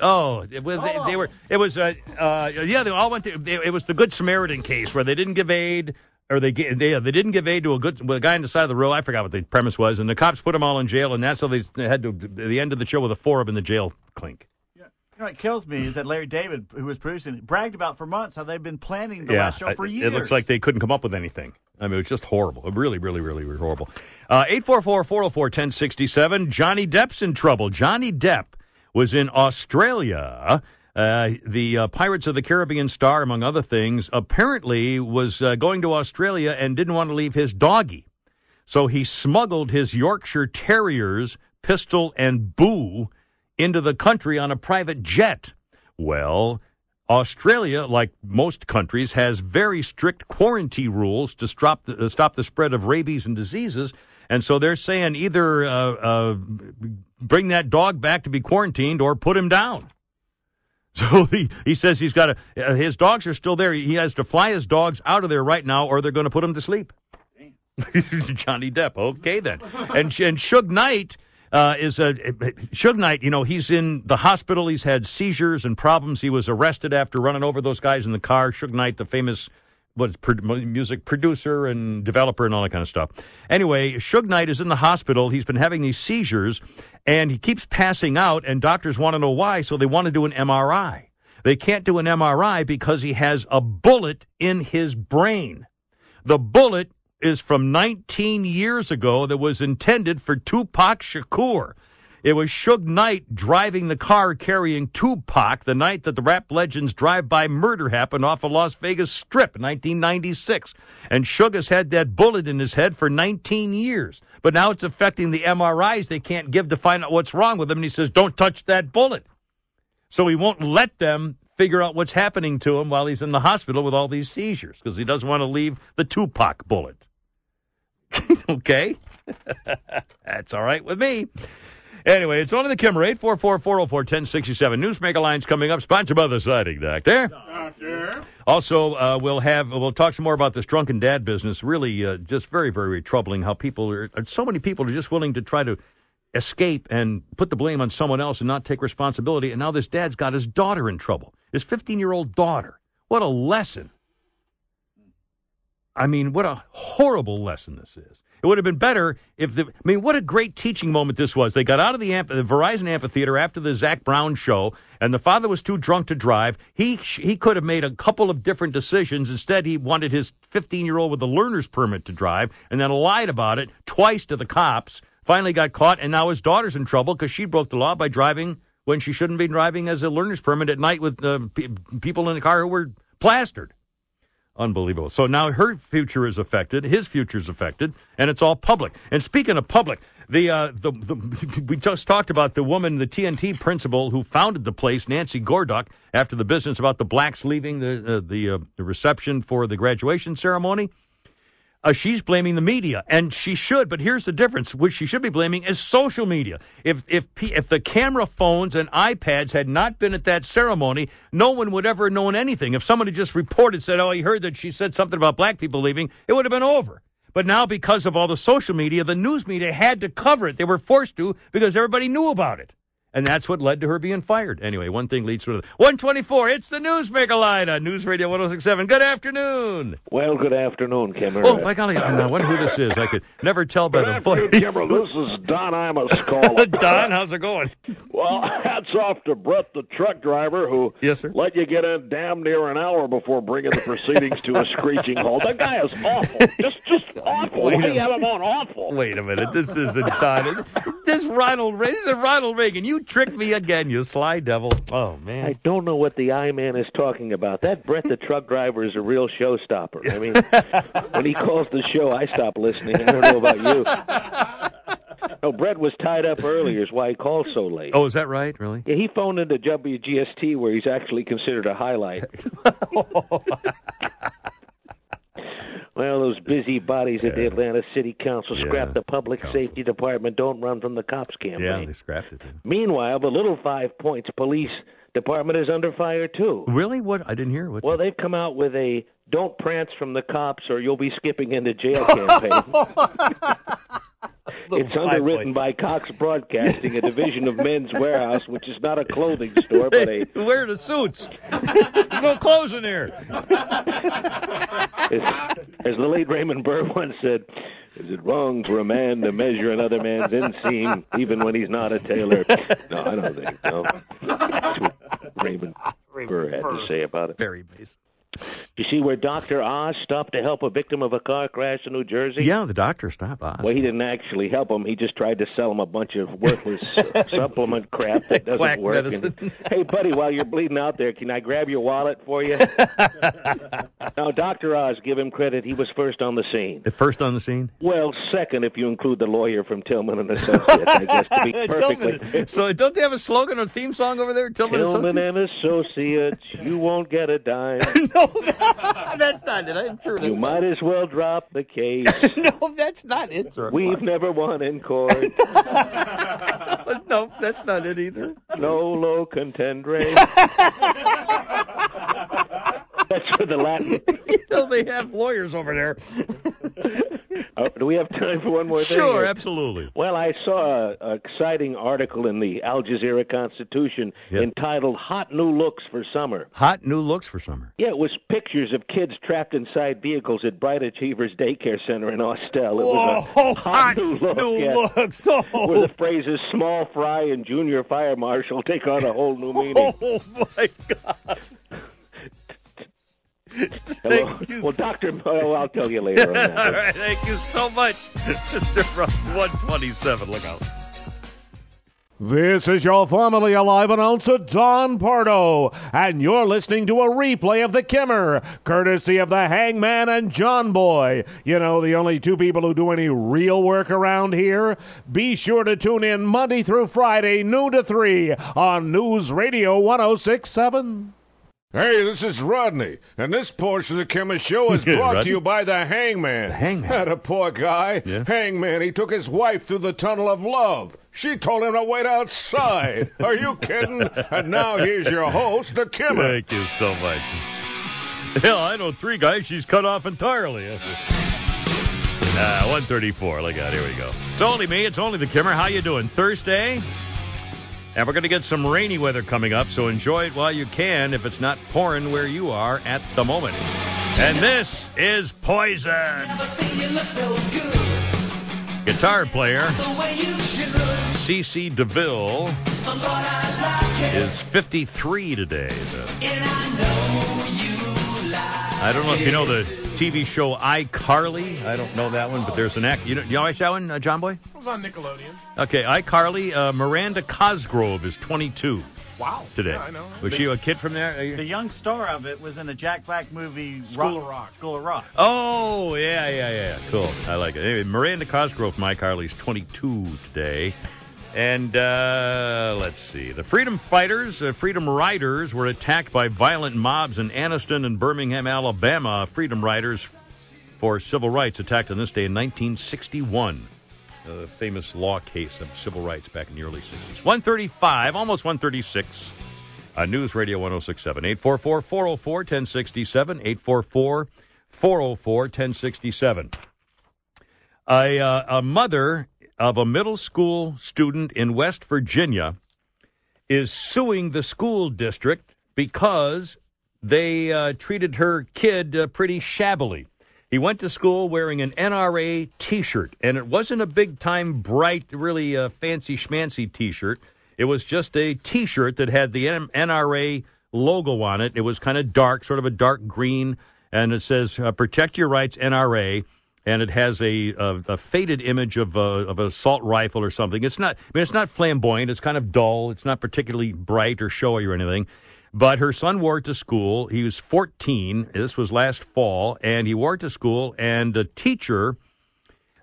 Oh, it was, they, they were. It was. Uh, uh, yeah, they all went to. It, it was the Good Samaritan case where they didn't give aid, or they they, they didn't give aid to a good a guy on the side of the road. I forgot what the premise was, and the cops put them all in jail, and that's how they had to. The end of the show with the four of them in the jail clink. You know what kills me is that Larry David, who was producing, it, bragged about for months how they've been planning the last show for years. It looks like they couldn't come up with anything. I mean, it was just horrible. Really, really, really, really horrible. Uh, 844-404-1067. Johnny Depp's in trouble. Johnny Depp was in Australia. Uh, the uh, Pirates of the Caribbean star, among other things, apparently was uh, going to Australia and didn't want to leave his doggy. So he smuggled his Yorkshire Terriers, Pistol and Boo, into the country on a private jet. Well, Australia, like most countries, has very strict quarantine rules to stop the, stop the spread of rabies and diseases. And so they're saying either uh, uh, bring that dog back to be quarantined or put him down. So he, he says he's got to, uh, his dogs are still there. He has to fly his dogs out of there right now or they're going to put him to sleep. Johnny Depp. Okay, then. And, and Suge Knight uh, is a Suge Knight. You know, he's in the hospital. He's had seizures and problems. He was arrested after running over those guys in the car. Suge Knight, the famous what pro- music producer and developer and all that kind of stuff. Anyway, Suge Knight is in the hospital. He's been having these seizures, and he keeps passing out. And doctors want to know why, so they want to do an MRI. They can't do an MRI because he has a bullet in his brain. The bullet is from 19 years ago that was intended for Tupac Shakur. It was Suge Knight driving the car carrying Tupac the night that the rap legend's drive-by murder happened off a Las Vegas Strip in 1996. And Suge has had that bullet in his head for 19 years. But now it's affecting the MRIs they can't give to find out what's wrong with him. And he says, don't touch that bullet. So he won't let them figure out what's happening to him while he's in the hospital with all these seizures because he doesn't want to leave the Tupac bullet. okay? That's all right with me. Anyway, it's on to the Kimmer, 844-404-1067. Newsmaker Line's coming up, sponsored by the Siding Doctor. Also, uh, we'll have we'll talk some more about this drunken dad business. Really, uh, just very, very troubling how people are. So many people are just willing to try to escape and put the blame on someone else and not take responsibility. And now this dad's got his daughter in trouble. His 15 year old daughter. What a lesson! I mean, what a horrible lesson this is. It would have been better if the. I mean, what a great teaching moment this was. They got out of the, amp, the Verizon amphitheater after the Zac Brown show, and the father was too drunk to drive. He he could have made a couple of different decisions. Instead, he wanted his 15 year old with a learner's permit to drive, and then lied about it twice to the cops. Finally, got caught, and now his daughter's in trouble because she broke the law by driving when she shouldn't be driving as a learner's permit at night with uh, pe- people in the car who were plastered. Unbelievable. So now her future is affected, his future is affected, and it's all public. And speaking of public, the, uh, the, the we just talked about the woman, the TNT principal who founded the place, Nancy Gordeuk, after the business about the blacks leaving the uh, the, uh, the reception for the graduation ceremony. Uh, she's blaming the media, and she should. But here's the difference: which she should be blaming is social media. If if if the camera phones and iPads had not been at that ceremony, no one would ever have known anything. If someone had just reported, said, "Oh, he heard that she said something about black people leaving," it would have been over. But now, because of all the social media, the news media had to cover it. They were forced to because everybody knew about it. And that's what led to her being fired. Anyway, one thing leads to another. 124, it's the Newsmaker line on News Radio 1067. Good afternoon. Well, good afternoon, Kimmer. Oh, my golly, I wonder who this is. I could never tell by the voice. Kimmer, this is Don Imus calling. Don, how's it going? Well, hats off to Brett, the truck driver, who yes, sir. let you get in damn near an hour before bringing the proceedings to a screeching halt. That guy is awful. Just, just awful. Wait Why do a you have him on awful? Wait a minute. This isn't Don. This Ronald. This is Ronald Reagan. You tricked me again, you sly devil. Oh man. I don't know what the I man is talking about. That Brett the truck driver is a real showstopper. I mean, when he calls the show, I stop listening. I don't know about you. No, Brett was tied up earlier, is why he called so late. Oh, is that right? Really? Yeah, he phoned into WGST where he's actually considered a highlight. well, those busy bodies at the Atlanta City Council Yeah, scrapped the Public Safety Department Don't Run from the Cops campaign. Yeah, they scrapped it. Meanwhile, the Little Five Points Police Department is under fire too. Really? What? I didn't hear. What? Well, they've come out with a "Don't prance from the cops, or you'll be skipping into jail" campaign. it's underwritten by Cox Broadcasting, a division of Men's Wearhouse, which is not a clothing store, but a Wear the suits. no clothes in here. as, as the late Raymond Burr once said, is it wrong for a man to measure another man's inseam even when he's not a tailor? No, I don't think so. That's what Raymond Burr had to say about it. Very basic. You see where Dr. Oz stopped to help a victim of a car crash in New Jersey? Yeah, the doctor stopped Oz. Well, he didn't actually help him. He just tried to sell him a bunch of worthless supplement crap that doesn't Quack work. And, hey, buddy, while you're bleeding out there, can I grab your wallet for you? now, Dr. Oz, give him credit. He was first on the scene. First on the scene. Well, second, if you include the lawyer from Tillman and Associates, I guess to be perfectly. Tillman. So don't they have a slogan or theme song over there? Tillman, Tillman Associates? and Associates, you won't get a dime. that's not it. I'm sure You might as well drop the case. no, that's not it, sir. We've never won in court. no, that's not it either. No low contendere. That's for the Latin. you know they have lawyers over there. Oh, do we have time for one more thing? Sure, absolutely. Well, I saw an exciting article in the Al Jazeera Constitution Yep. entitled "Hot New Looks for Summer." Hot new looks for summer. Yeah, it was pictures of kids trapped inside vehicles at Bright Achievers Daycare Center in Austell. It was Whoa, a hot, new look. new yeah, looks. Oh. Where the phrases "small fry" and "junior fire marshal" take on a whole new meaning. Oh my God! Hello? Thank you Well, Doctor, oh, I'll tell you later on that. All right, thank you so much, Mr. From 127. Look out. This is your formerly alive announcer, Don Pardo, and you're listening to a replay of the Kimmer, courtesy of the Hangman and John Boy. You know, the only two people who do any real work around here. Be sure to tune in Monday through Friday, noon to 3 on News Radio 1067. Hey, this is Rodney, and this portion of the Kimmer Show is brought Rodney. to you by the Hangman. The Hangman? Had a poor guy. Hangman, he took his wife through the tunnel of love. She told him to wait outside. Are you kidding? And now here's your host, the Kimmer. Thank you so much. Hell, I know three guys she's cut off entirely. Uh, 134. Look out. Here we go. It's only me. It's only the Kimmer. How you doing? Thursday? And we're going to get some rainy weather coming up, so enjoy it while you can if it's not pouring where you are at the moment. And this is Poison. Guitar player CC DeVille is 53 today. I don't know if you know the TV show iCarly. I don't know that one, but there's an act. You know, you watch that one, uh, John Boy? It was on Nickelodeon. Okay, iCarly. Uh, Miranda Cosgrove is 22 Wow. today. Yeah, I know. Was she a kid from there? The young star of it was in the Jack Black movie School of Rock. School of Rock. Oh, yeah, yeah, yeah. Cool. I like it. Anyway, Miranda Cosgrove from iCarly's 22 today. And uh, let's see. The Freedom Fighters, uh, Freedom Riders, were attacked by violent mobs in Anniston and Birmingham, Alabama. Freedom Riders for civil rights attacked on this day in 1961. A famous law case of civil rights back in the early 60s. 135, almost 136. Uh, News Radio 1067. 844 404 1067. 844 404 1067. A, uh, a mother of a middle school student in West Virginia is suing the school district because they uh, treated her kid uh, pretty shabbily. He went to school wearing an NRA t shirt, and it wasn't a big time, bright, really uh, fancy schmancy t shirt. It was just a t shirt that had the NRA logo on it. It was kind of dark, sort of a dark green, and it says, uh, Protect Your Rights, NRA. And it has a, a, a faded image of a, of an assault rifle or something. It's not, I mean, it's not flamboyant. It's kind of dull. It's not particularly bright or showy or anything. But her son wore it to school. He was 14. This was last fall, and he wore it to school. And a teacher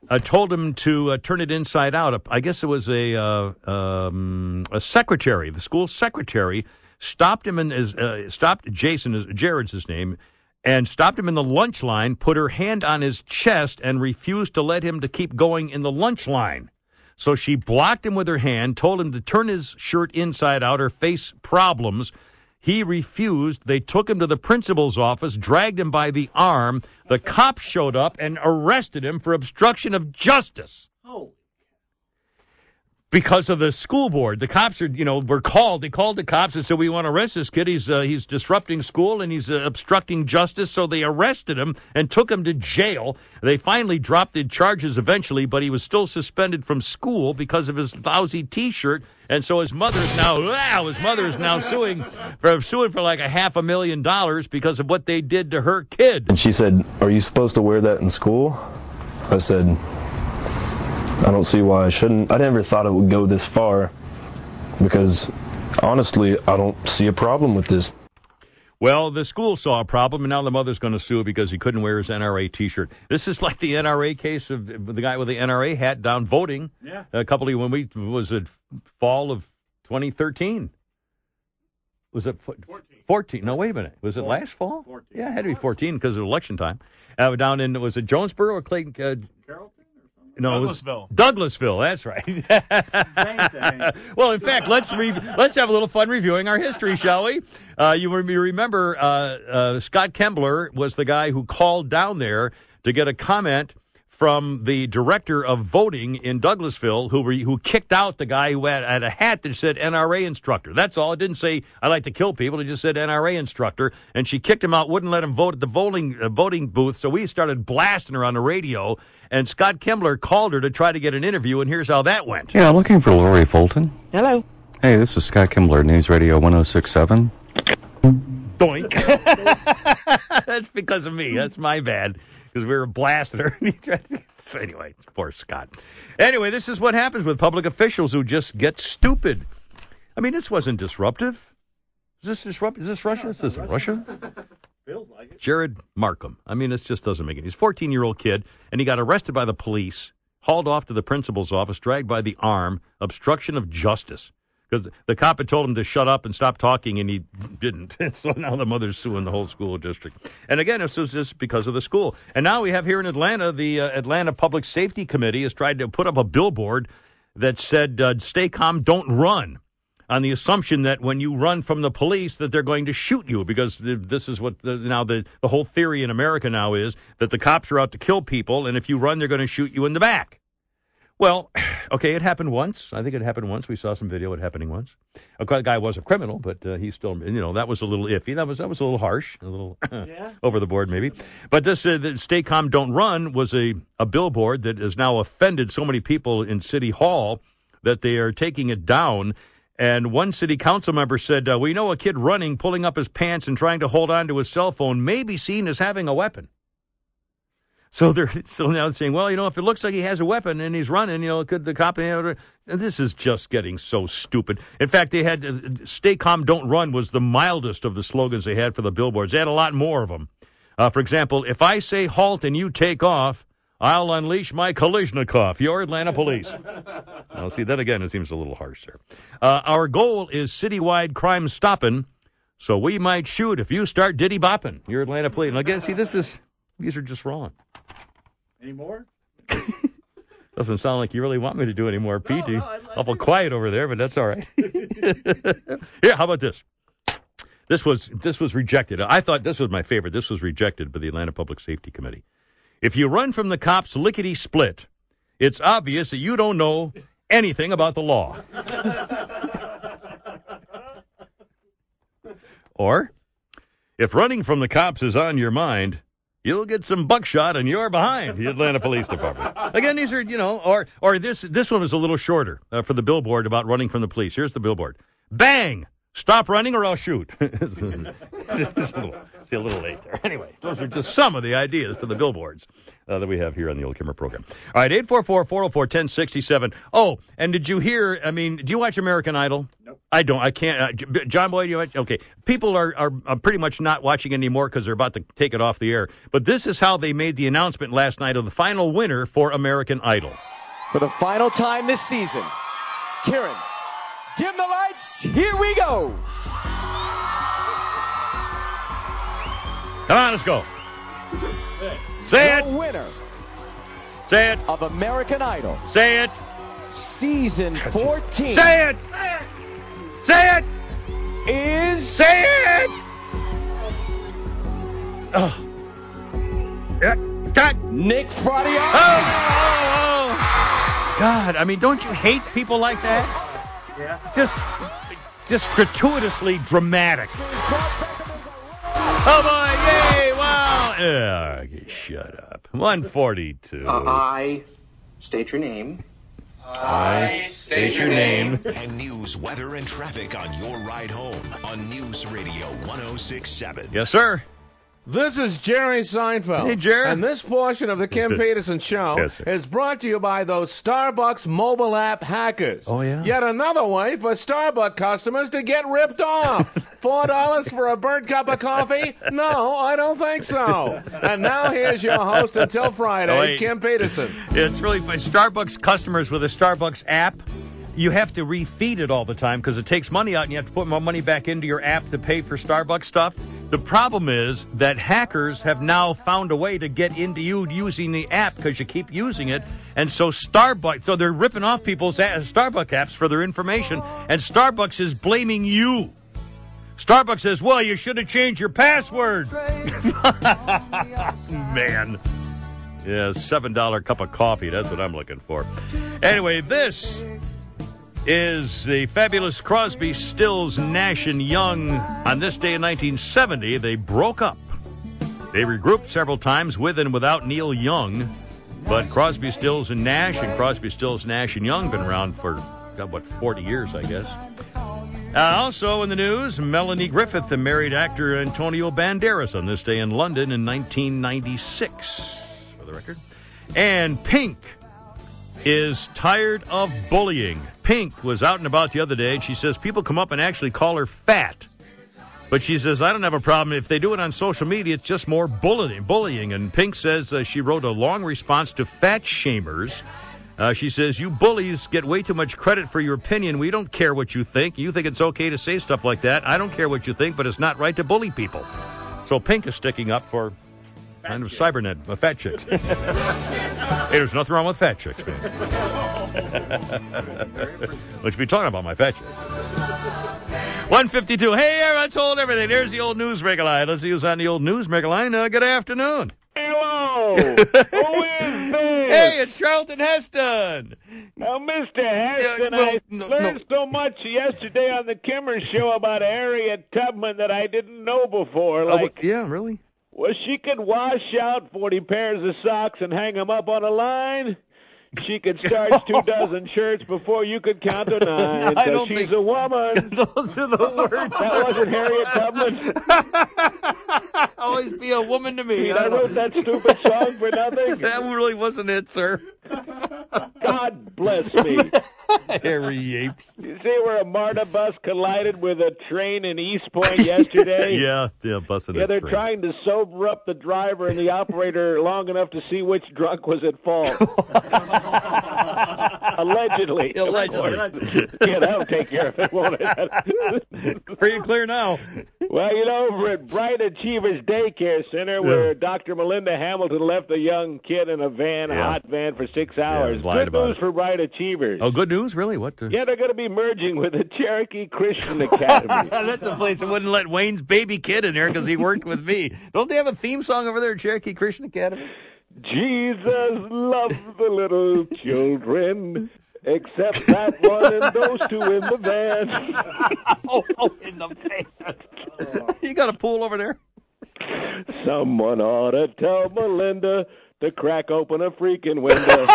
uh, told him to uh, turn it inside out. I guess it was a uh, um, a secretary, the school secretary, stopped him his, uh, stopped Jason, Jared's his name, and stopped him in the lunch line. Put her hand on his chest and refused to let him to keep going in the lunch line. So she blocked him with her hand, told him to turn his shirt inside out or face problems. He refused. They took him to the principal's office, dragged him by the arm. The cops showed up and arrested him for obstruction of justice. Because of the school board, the cops are, you know, were called. They called the cops and said, "We want to arrest this kid. He's uh, he's disrupting school and he's uh, obstructing justice." So they arrested him and took him to jail. They finally dropped the charges eventually, but he was still suspended from school because of his lousy T-shirt. And so his mother's now, wow, his mother is now suing for suing for like a half a million dollars because of what they did to her kid. And she said, Are you supposed to wear that in school? I said, I don't see why I shouldn't. I never thought it would go this far because honestly, I don't see a problem with this. Well, the school saw a problem, and now the mother's going to sue because he couldn't wear his NRA T-shirt. This is like the NRA case of the guy with the NRA hat down voting. Yeah. a couple of when we was it fall of 2013. Was it 14? 14. No, wait a minute. Was it last fall? 14. Yeah, it had to be 14 because of election time. Uh, down in was it Jonesboro or Clayton? Uh, no, Douglasville. Douglasville. That's right. well, in fact, let's re- let's have a little fun reviewing our history, shall we? Uh, you re- remember uh, uh, Scott Kembler was the guy who called down there to get a comment from the director of voting in Douglasville, who re- who kicked out the guy who had, had a hat that said NRA instructor. That's all. It didn't say I like to kill people. It just said NRA instructor, and she kicked him out. Wouldn't let him vote at the voting uh, voting booth. So we started blasting her on the radio. And Scott Kembler called her to try to get an interview, and here's how that went. Yeah, I'm looking for Lori Fulton. Hello. Hey, this is Scott Kimbler, News Radio 1067. Doink. That's because of me. That's my bad. Because we were blasting her. Anyway, poor Scott. Anyway, this is what happens with public officials who just get stupid. I mean, this wasn't disruptive. Is this disruptive? Is this Russia? Is this Russia? Feels like it. Jared Marcum. I mean, this just doesn't make it. He's a 14 year old kid, and he got arrested by the police, hauled off to the principal's office, dragged by the arm, obstruction of justice. Because the cop had told him to shut up and stop talking, and he didn't. so now the mother's suing the whole school district. And again, this was just because of the school. And now we have here in Atlanta, the uh, Atlanta Public Safety Committee has tried to put up a billboard that said, uh, "Stay calm, don't run." On the assumption that when you run from the police, that they're going to shoot you, because th- this is what the, now the the whole theory in America now is that the cops are out to kill people, and if you run, they're going to shoot you in the back. Well, okay, it happened once. I think it happened once. We saw some video of it happening once. Of course, the guy was a criminal, but uh, he still, you know, that was a little iffy. That was that was a little harsh, a little over the board, maybe. But this, uh, the "Stay Calm, Don't Run" was a a billboard that has now offended so many people in City Hall that they are taking it down. And one city council member said, uh, "We know a kid running, pulling up his pants, and trying to hold on to his cell phone may be seen as having a weapon." So they're so now saying, well, you know, if it looks like he has a weapon and he's running, you know, could the cop? And this is just getting so stupid. In fact, they had "Stay calm, don't run" was the mildest of the slogans they had for the billboards. They had a lot more of them. Uh, for example, if I say halt and you take off, I'll unleash my Kalashnikov. Your Atlanta police. Now, see that again. It seems a little harsh there. Uh, our goal is citywide crime stopping. So we might shoot if you start diddy bopping. Your Atlanta police. And again, see, this is these are just wrong. Any more? Doesn't sound like you really want me to do any more, Pete. No, Awful quiet over there, but that's all right. Here, how about this? This was this was rejected. I thought this was my favorite. This was rejected by the Atlanta Public Safety Committee. If you run from the cops lickety split, it's obvious that you don't know anything about the law. or, if running from the cops is on your mind, you'll get some buckshot and you're behind the Atlanta Police Department. Again, these are, you know, or or this this one is a little shorter uh, for the billboard about running from the police. Here's the billboard. Bang! Stop running or I'll shoot. it's, a little, it's a little late there. Anyway, those are just some of the ideas for the billboards uh, that we have here on the Old Kimmer program. All right, 844 404 1067. Oh, and did you hear? I mean, do you watch American Idol? Nope. I don't. I can't. Uh, J- John Boy, do you watch? Okay. People are, are, are pretty much not watching anymore because they're about to take it off the air. But this is how they made the announcement last night of the final winner for American Idol. For the final time this season, Kieran, dim the lights. Here we go. Come on, let's go. Say the it. winner Say it. of American Idol, Say it. season 14. Say it. Say it. Is Say it. Oh. Yeah. God. Nick Fradiani. Oh, oh, oh, oh. God, I mean, don't you hate people like that? Yeah. Just, just gratuitously dramatic. Oh boy! Yay! Wow! Yeah, shut up. One forty-two. Uh, I state your name. I state your name. And news, weather, and traffic on your ride home on News Radio 1067. Yes, sir. This is Jerry Seinfeld. Hey, Jerry. And this portion of the Kim Peterson Show Yes, is brought to you by those Starbucks mobile app hackers. Oh, yeah? Yet another way for Starbucks customers to get ripped off. Four dollars for a burnt cup of coffee? No, I don't think so. And now here's your host until Friday, Oh, wait. Kim Peterson. It's really fun. Starbucks customers with a Starbucks app. You have to refeed it all the time because it takes money out and you have to put more money back into your app to pay for Starbucks stuff. The problem is that hackers have now found a way to get into you using the app because you keep using it. And so Starbucks, so they're ripping off people's Starbucks apps for their information, and Starbucks is blaming you. Starbucks says, well, you should have changed your password. Man. Yeah, $7 cup of coffee. That's what I'm looking for. Anyway, this is the fabulous Crosby, Stills, Nash, and Young. On this day in 1970, they broke up. They regrouped several times with and without Neil Young, but Crosby, Stills, and Nash, and Crosby, Stills, Nash, and Young been around for, God, what, 40 years, I guess. Uh, also in the news, Melanie Griffith and married actor Antonio Banderas on this day in London in 1996, for the record. And Pink is tired of bullying. Pink was out and about the other day, and she says people come up and actually call her fat. But she says, I don't have a problem. If they do it on social media, it's just more bullying. bullying. And Pink says uh, she wrote a long response to fat shamers Uh, she says, You bullies get way too much credit for your opinion. We don't care what you think. You think it's okay to say stuff like that. I don't care what you think, but it's not right to bully people. So Pink is sticking up for kind of cybernet, uh, fat chicks. hey, there's nothing wrong with fat chicks, man. Let's be talking about my fat chicks. 152. Hey, everyone's hold everything. There's the old news regular line. Let's see who's on the old news line. Uh, good afternoon. Hello. Who is this? Hey, it's Charlton Heston. Now, Mr. Heston, Yeah, well, I no- learned so much yesterday on the Kimmer show about Harriet Tubman that I didn't know before. Oh, Like, yeah, really? Well, she could wash out 40 pairs of socks and hang them up on a line. She could starch two dozen shirts before you could count to nine. I so don't she's think- a woman. Those are the words. That wasn't Harriet Tubman. Always be a woman to me. I wrote that stupid song for nothing. That really wasn't it, sir. God bless me. Harry Apes. You see where a MARTA bus collided with a train in East Point yesterday? yeah, yeah, busted Yeah, they're trying to sober up the driver and the operator long enough to see which drunk was at fault. Allegedly. Allegedly. yeah, that'll take care of it, won't it? Pretty clear now. Well, you know, over at Bright Achievers Daycare Center, where Dr. Melinda Hamilton left a young kid in a van, a Yeah. hot van, for six hours. lied Good news it. for Bright Achievers. Oh, good news? Really? What? The... Yeah, they're going to be merging with the Cherokee Christian Academy. That's a place that wouldn't let Wayne's baby kid in there because he worked with me. Don't they have a theme song over there Cherokee Christian Academy? Jesus loves the little children, except that one and those two in the van. oh, oh, in the van. you got a pool over there? Someone ought to tell Melinda to crack open a freaking window.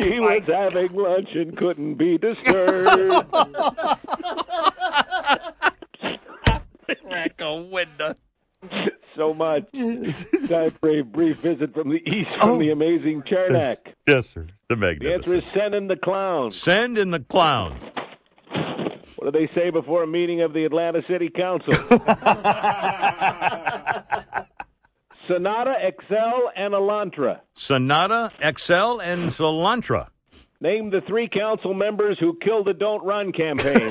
she oh, was having lunch and couldn't be disturbed. Crack a window. so much. Time for a brief visit from the east from the oh. amazing Charnak. Yes, sir. The The answer is send in the clown. Send in the clown. What do they say before a meeting of the Atlanta City Council? Sonata, Excel, and Elantra. Sonata, Excel, and Solantra. Name the three council members who killed the Don't Run campaign.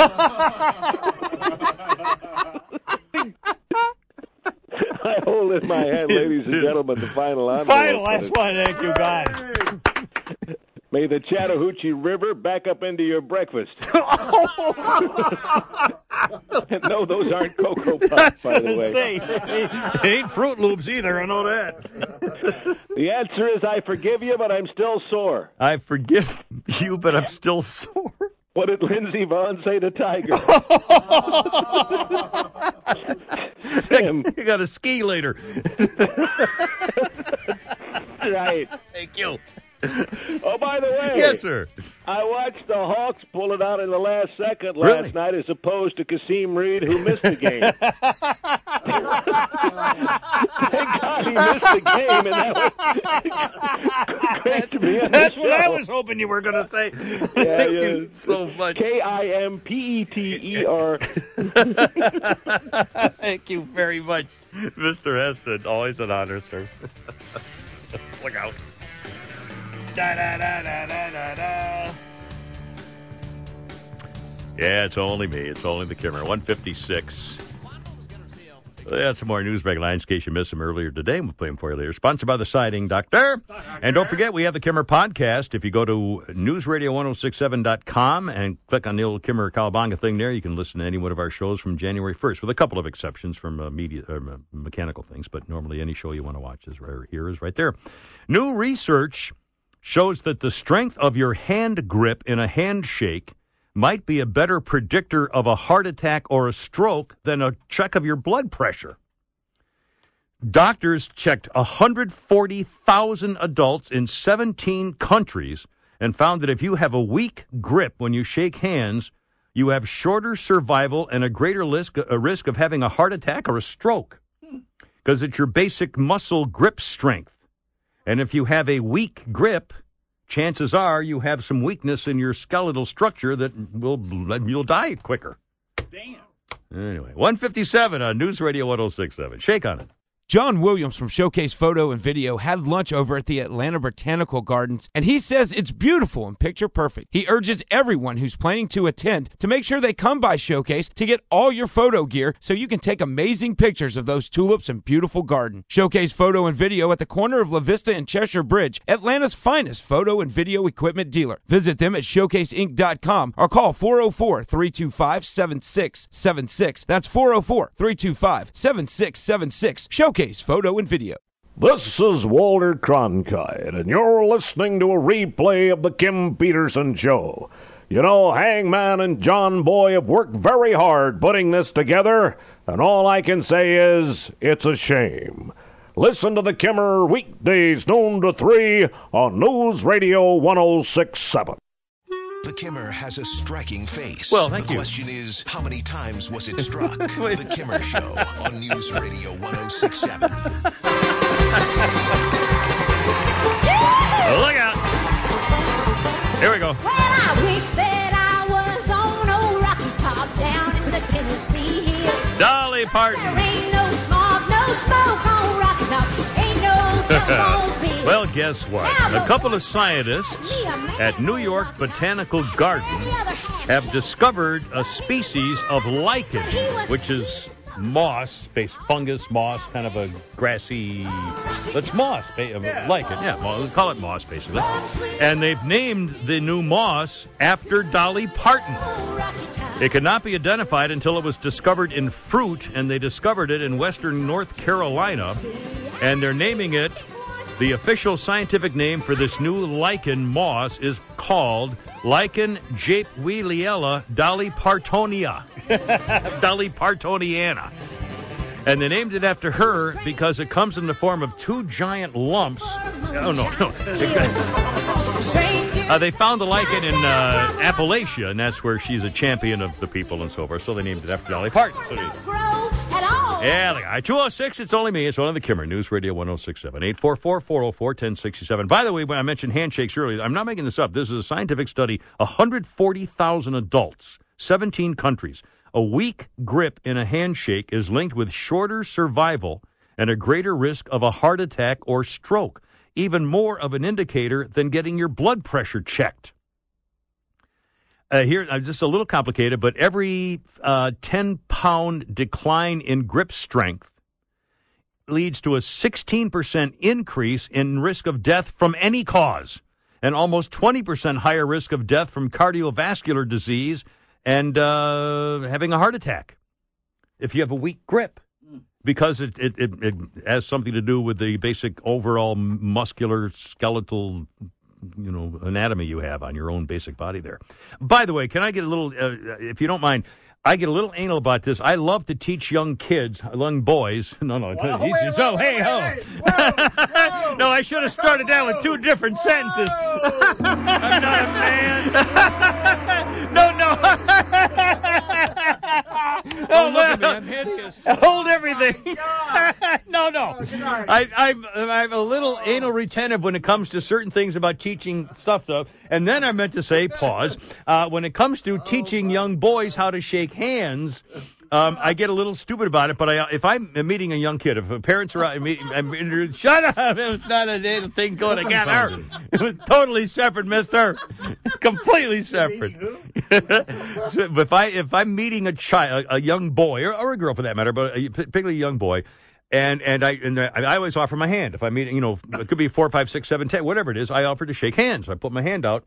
I hold in my hand, ladies and gentlemen, the final envelope. Final last one. Thank you, God. May the Chattahoochee River back up into your breakfast. no, those aren't Cocoa Puffs, by the way. Say, it ain't Fruit Loops either. I know that. The answer is I forgive you, but I'm still sore. I forgive you, but I'm still sore. What did Lindsey Vonn say to Tiger? Tim. You got to ski later. right. Thank you. Oh, by the way. Yes, sir. I watched the Hawks pull it out in the last second last Really? night as opposed to Kasim Reed, who missed the game. Thank God he missed the game, and that was great to be on That's what I was hoping you were going to say. Yeah, Thank yeah. you so much. K I M P E T E R. Thank you very much, Mr. Heston. Always an honor, sir. Look out. Da, da, da. Yeah, it's only me. It's only the Kimmer. 156. That's some more news break lines in case you missed them earlier today. We'll play them for you later. Sponsored by the Siding Doctor. And don't forget, we have the Kimmer podcast. If you go to newsradio1067.com and click on the old Kimmer Calabanga thing there, you can listen to any one of our shows from January 1st, with a couple of exceptions from uh, media uh, mechanical things. But normally, any show you want to watch is right here, is right there. New research shows that the strength of your hand grip in a handshake might be a better predictor of a heart attack or a stroke than a check of your blood pressure. Doctors checked 140,000 adults in 17 countries and found that if you have a weak grip when you shake hands, you have shorter survival and a greater risk, a risk of having a heart attack or a stroke because it's your basic muscle grip strength. And if you have a weak grip, chances are you have some weakness in your skeletal structure that will you'll die quicker. Damn. Anyway, 157 on News Radio 1067. Shake on it. John Williams from Showcase Photo and Video had lunch over at the Atlanta Botanical Gardens, and he says it's beautiful and picture perfect. He urges everyone who's planning to attend to make sure they come by Showcase to get all your photo gear so you can take amazing pictures of those tulips and beautiful garden. Showcase Photo and Video at the corner of La Vista and Cheshire Bridge, Atlanta's finest photo and video equipment dealer. Visit them at showcaseinc.com or call 404 325 7676. That's 404 325 7676. Showcase Photo and Video. This is Walter Cronkite, and you're listening to a replay of the Kim Peterson Show. You know, Hangman and John Boy have worked very hard putting this together, and all I can say is it's a shame. Listen to the Kimmer weekdays noon to 3 on News Radio 1067. The Kimmer has a striking face. Well, thank the you. The question is, how many times was it struck? the Kimmer Show on News Radio 1067. Look out. Here we go. Well, I wish that I was on old Rocky Top down in the Tennessee hills. Dolly Parton. There ain't no smog, no smoke Well, guess what? A couple of scientists at New York Botanical Garden have discovered a species of lichen, which is moss, based fungus, moss, kind of a grassy. That's moss, uh, lichen. Yeah, mo- call it moss, basically. And they've named the new moss after Dolly Parton. It could not be identified until it was discovered in fruit, and they discovered it in western North Carolina. And they're naming it. The official scientific name for this new lichen moss is called Lichen japewieliella dollypartonia. Dolly Partonia. Dolly Partoniana. And they named it after her because it comes in the form of two giant lumps. Oh, no, no. Uh, they found the lichen in uh, Appalachia, and that's where she's a champion of the people and so forth. So they named it after Dolly Parton. So they, yeah, the guy. 206, it's only me. It's one of the Kimmer News Radio 1067. 844 404 1067. By the way, when I mentioned handshakes earlier, I'm not making this up. This is a scientific study. 140,000 adults, 17 countries. A weak grip in a handshake is linked with shorter survival and a greater risk of a heart attack or stroke, even more of an indicator than getting your blood pressure checked. Uh, here, uh, just a little complicated, but every uh, 10 pound decline in grip strength leads to a 16% increase in risk of death from any cause, and almost 20% higher risk of death from cardiovascular disease and uh, having a heart attack if you have a weak grip. Because it, it, it, it has something to do with the basic overall muscular skeletal you know anatomy you have on your own basic body there. By the way, can I get a little, uh, if you don't mind, I get a little anal about this. I love to teach young kids, young boys. No, no, easy. so hey ho. no, I should have started that with two different sentences. I'm not a man. no, no. Oh, look at me, I'm hideous. Hold everything. no, no. I, I'm, I'm a little anal retentive when it comes to certain things about teaching stuff, though. And then I meant to say, pause, uh, when it comes to teaching young boys how to shake hands. Um, I get a little stupid about it, but I, if I'm meeting a young kid, if parents are out, meeting, I'm introduced, shut up! It was not a little thing going together. It was totally separate, Mister. Completely separate. so if I if I'm meeting a child, a young boy, or, or a girl for that matter, but a, particularly a young boy, and and I and I I always offer my hand if I'm meeting, you know, it could be four, five, six, seven, ten, whatever it is. I offer to shake hands. I put my hand out,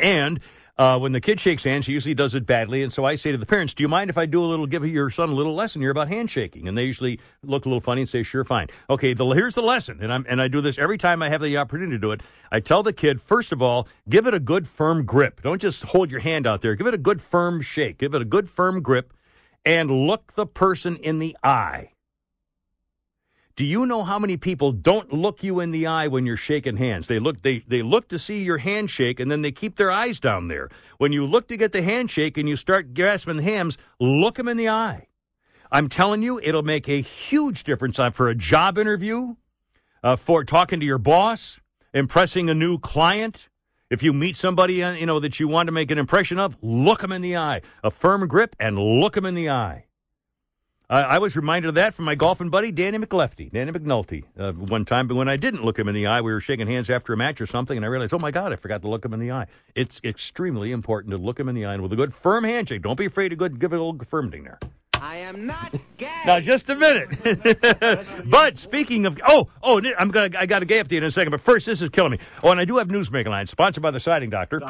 and uh, when the kid shakes hands, he usually does it badly, and so I say to the parents, "Do you mind if I do a little, give your son a little lesson here about handshaking?" And they usually look a little funny and say, "Sure, fine." Okay, the, here's the lesson, and I'm and I do this every time I have the opportunity to do it. I tell the kid first of all, give it a good firm grip. Don't just hold your hand out there. Give it a good firm shake. Give it a good firm grip, and look the person in the eye. Do you know how many people don't look you in the eye when you're shaking hands? They look they they look to see your handshake and then they keep their eyes down there. When you look to get the handshake and you start grasping the hands, look them in the eye. I'm telling you, it'll make a huge difference uh, for a job interview, uh, for talking to your boss, impressing a new client. If you meet somebody uh, you know that you want to make an impression of, look them in the eye. A firm grip and look them in the eye. I, I was reminded of that from my golfing buddy Danny McLefty, Danny McNulty, uh, one time. But when I didn't look him in the eye, we were shaking hands after a match or something, and I realized, oh my God, I forgot to look him in the eye. It's extremely important to look him in the eye and with a good firm handshake. Don't be afraid to go give it a little confirming there. I am not gay. Now, just a minute. but speaking of, oh, oh, I'm gonna, I got a gay update in a second. But first, this is killing me. Oh, and I do have newsmaking line sponsored by the Siding Doctor.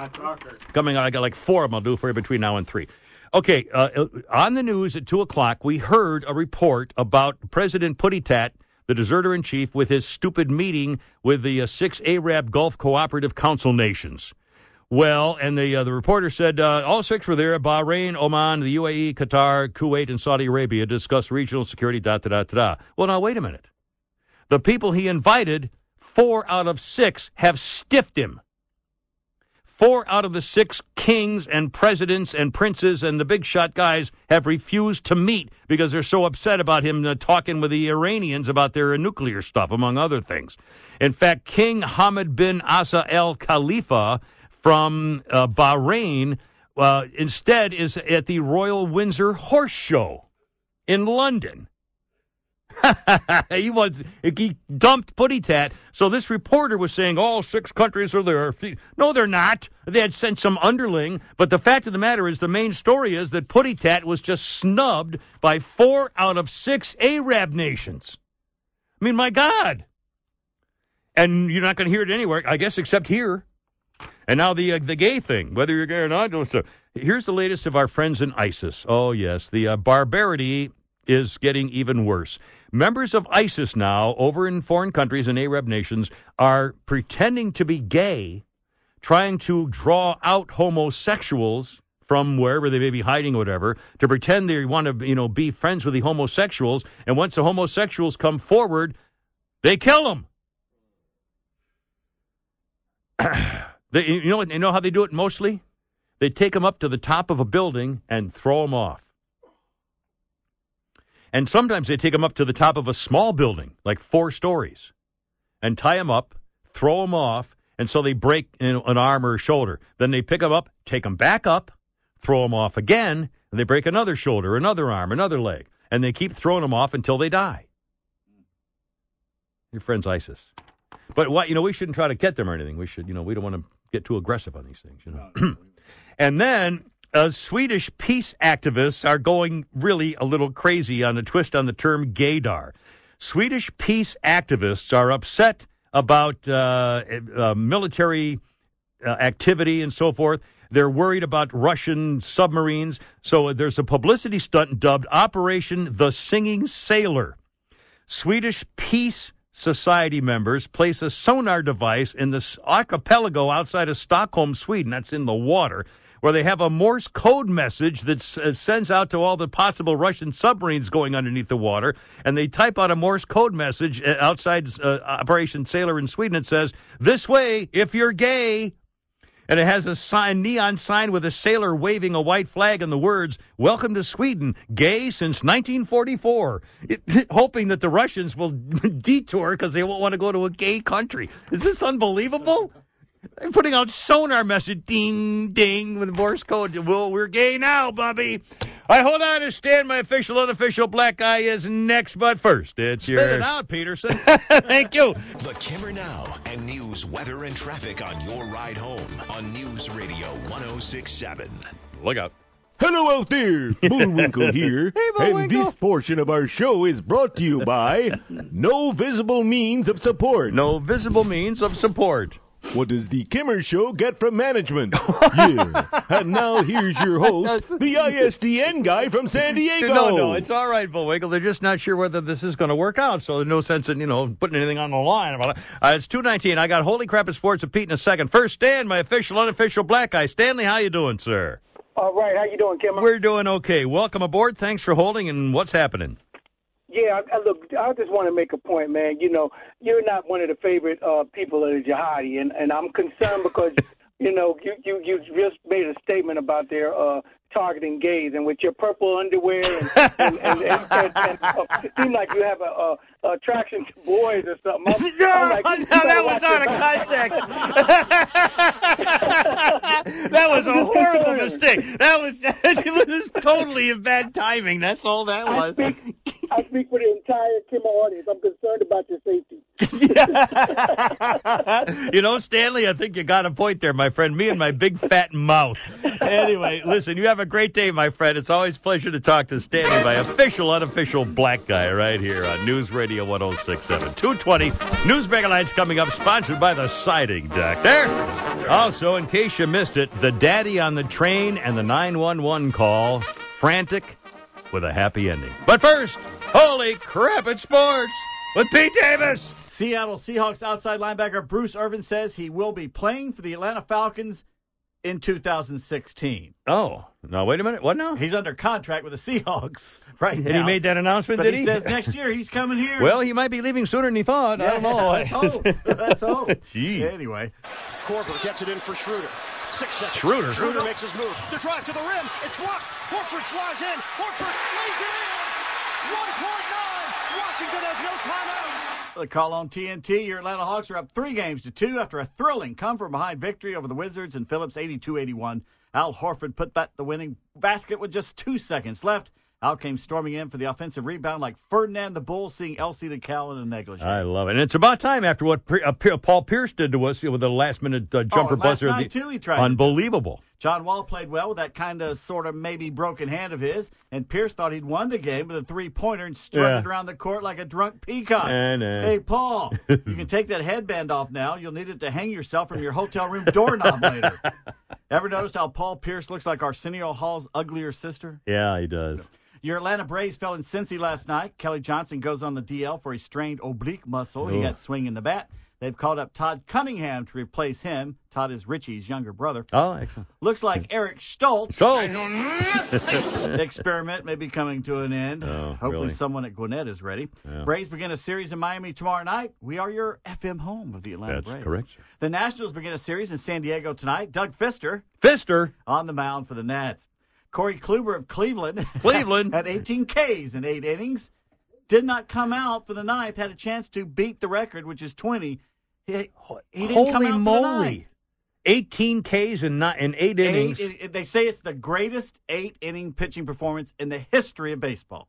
Coming on, I got like four of them. I'll do for you between now and three. Okay, uh, on the news at two o'clock, we heard a report about President Puttitat, the deserter in chief, with his stupid meeting with the uh, six Arab Gulf Cooperative Council nations. Well, and the uh, the reporter said uh, all six were there: Bahrain, Oman, the UAE, Qatar, Kuwait, and Saudi Arabia discuss regional security. Da da da da. Well, now wait a minute. The people he invited, four out of six, have stiffed him. Four out of the six kings and presidents and princes and the big shot guys have refused to meet because they're so upset about him uh, talking with the Iranians about their nuclear stuff, among other things. In fact, King Hamad bin Isa al Khalifa from uh, Bahrain uh, instead is at the Royal Windsor Horse Show in London. he was he dumped Puttitat. So this reporter was saying all six countries are there. No, they're not. They had sent some underling, but the fact of the matter is the main story is that Putty Tat was just snubbed by four out of six Arab nations. I mean, my God. And you're not going to hear it anywhere, I guess, except here. And now the uh, the gay thing, whether you're gay or not. So here's the latest of our friends in ISIS. Oh yes, the uh, barbarity is getting even worse. Members of ISIS now, over in foreign countries and Arab nations, are pretending to be gay, trying to draw out homosexuals from wherever they may be hiding or whatever, to pretend they want to, you know, be friends with the homosexuals. And once the homosexuals come forward, they kill them. they, you know, you know how they do it mostly? They take them up to the top of a building and throw them off. And sometimes they take them up to the top of a small building, like four stories, and tie them up, throw them off, and so they break an arm or a shoulder. Then they pick them up, take them back up, throw them off again, and they break another shoulder, another arm, another leg, and they keep throwing them off until they die. Your friend's ISIS. But what you know, we shouldn't try to get them or anything. We should, you know, we don't want to get too aggressive on these things, you know. and then uh, Swedish peace activists are going really a little crazy on a twist on the term gaydar. Swedish peace activists are upset about uh, uh, military uh, activity and so forth. They're worried about Russian submarines. So there's a publicity stunt dubbed Operation the Singing Sailor. Swedish peace society members place a sonar device in the archipelago outside of Stockholm, Sweden. That's in the water where they have a Morse code message that uh, sends out to all the possible Russian submarines going underneath the water. And they type out a Morse code message uh, outside uh, Operation Sailor in Sweden. It says, This way, if you're gay. And it has a sign, neon sign with a sailor waving a white flag and the words, Welcome to Sweden, gay since 1944. It, hoping that the Russians will detour because they won't want to go to a gay country. Is this unbelievable? They're putting out sonar message, ding, ding, with Morse code. Well, we're gay now, Bobby. I hold on to stand. My official, unofficial black guy is next, but first, it's Spit your. it out, Peterson. Thank you. The Kimmer Now and news, weather, and traffic on your ride home on News Radio 1067. Look out. Hello out there, Bullwinkle here. Hey, and this portion of our show is brought to you by No Visible Means of Support. No visible means of support. What does the Kimmer Show get from management? yeah. And now here's your host, the ISDN guy from San Diego. No, no, it's all right, Bullwinkle. They're just not sure whether this is going to work out, so there's no sense in, you know, putting anything on the line about it. Uh, it's 219. I got Holy Crap at Sports with Pete in a second. First, Stan, my official, unofficial black guy. Stanley, how you doing, sir? All right, how you doing, Kim? We're doing okay. Welcome aboard. Thanks for holding, and what's happening? Yeah, I, I look, I just want to make a point, man. You know, you're not one of the favorite uh, people of the jihadi, and, and I'm concerned because you know, you you you just made a statement about their uh, targeting gays, and with your purple underwear, and, and, and, and, and, and uh, it seemed like you have a, a, attraction to boys or something. I'm, No, I'm like, no, that was out of context. that was a horrible mistake. That was it was totally in bad timing. That's all that I was. speak, I speak for the entire Kimmer audience. I'm concerned about your safety. you know, Stanley, I think you got a point there, my friend. Me and my big fat mouth. Anyway, listen, you have a great day, my friend. It's always a pleasure to talk to Stanley, my official, unofficial black guy, right here on News Radio 1067. 220 News Mega Lights coming up, sponsored by the Siding Deck. There. Also, in case you missed it, the daddy on the train and the 911 call, frantic with a happy ending. But first, holy crap, it's sports with Pete Davis. Seattle Seahawks outside linebacker Bruce Irvin says he will be playing for the Atlanta Falcons in 2016. Oh, no, wait a minute. What now? He's under contract with the Seahawks right And now. he made that announcement, but did he? he? says next year he's coming here. Well, he might be leaving sooner than he thought. I don't know. Let's hope. Let's hope. Jeez. Anyway, Korver gets it in for Schroeder. Six seconds. Schroeder. Schroeder makes his move. The drive to the rim. It's blocked. Horford slides in. Horford lays it in. 1.9. Washington has no timeouts. The call on TNT. Your Atlanta Hawks are up three games to two after a thrilling come from behind victory over the Wizards and Philips 82-81. Al Horford put back the winning basket with just two seconds left. Al came storming in for the offensive rebound like Ferdinand the Bull, seeing Elsie the Cow in a negligee. I love it. And it's about time after what uh, Paul Pierce did to us with the last minute uh, jumper and last buzzer. night, The- too, he tried Unbelievable. John Wall played well with that kind of sort of maybe broken hand of his, and Pierce thought he'd won the game with a three pointer and strutted Yeah. around the court like a drunk peacock. Nah. Hey, Paul, you can take that headband off now. You'll need it to hang yourself from your hotel room doorknob later. Ever noticed how Paul Pierce looks like Arsenio Hall's uglier sister? Yeah, he does. Your Atlanta Braves fell in Cincy last night. Kelly Johnson goes on the DL for a strained oblique muscle. He Ooh. got swinging the bat. They've called up Todd Cunningham to replace him. Todd is Richie's younger brother. Oh, excellent. Looks like Eric Stults. Stoltz. experiment may be coming to an end. Oh, Hopefully, really? someone at Gwinnett is ready. Yeah. Braves begin a series in Miami tomorrow night. We are your FM home of the Atlanta That's Braves. correct. The Nationals begin a series in San Diego tonight. Doug Fister Fister. on the mound for the Nats. Corey Kluber of Cleveland. Cleveland. had 18 Ks in eight innings. Did not come out for the ninth. Had a chance to beat the record, which is 20. He, he Holy come out for the moly. 18 Ks in, ni- in eight innings. Eight, it- they say it's the greatest eight inning pitching performance in the history of baseball.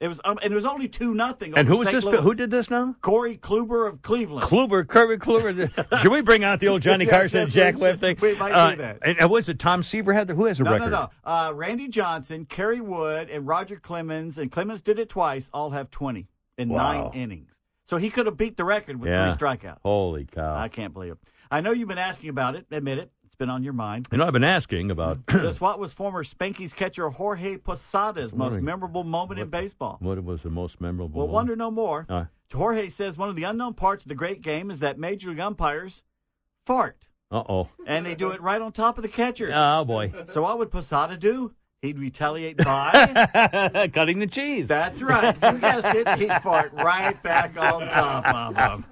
It was, um, and it was only two nothing. and who was St. this? Louis. Who did this now? Corey Kluber of Cleveland. Kluber, Kirby Kluber. Should we bring out the old Johnny Yes, Carson, yes, Jack Webb thing? We might do Uh, that. And, and was it Tom Seaver had the, who has a no, record? no, no. Uh, Randy Johnson, Kerry Wood, and Roger Clemens, and Clemens did it twice. All have twenty in Wow. nine innings. So he could have beat the record with Yeah. three strikeouts. Holy cow. I can't believe it. I know you've been asking about it. Admit it. It's been on your mind. You know, I've been asking about Just what was former Spanky's catcher Jorge Posada's most memorable moment in baseball? what was the most memorable. Well, one? wonder no more. Uh, Jorge says one of the unknown parts of the great game is that major league umpires fart, uh-oh. and they do it right on top of the catcher. Oh, boy. So what would Posada do? He'd retaliate by. Cutting the cheese. That's right. You guessed it. He'd fart right back on top of him.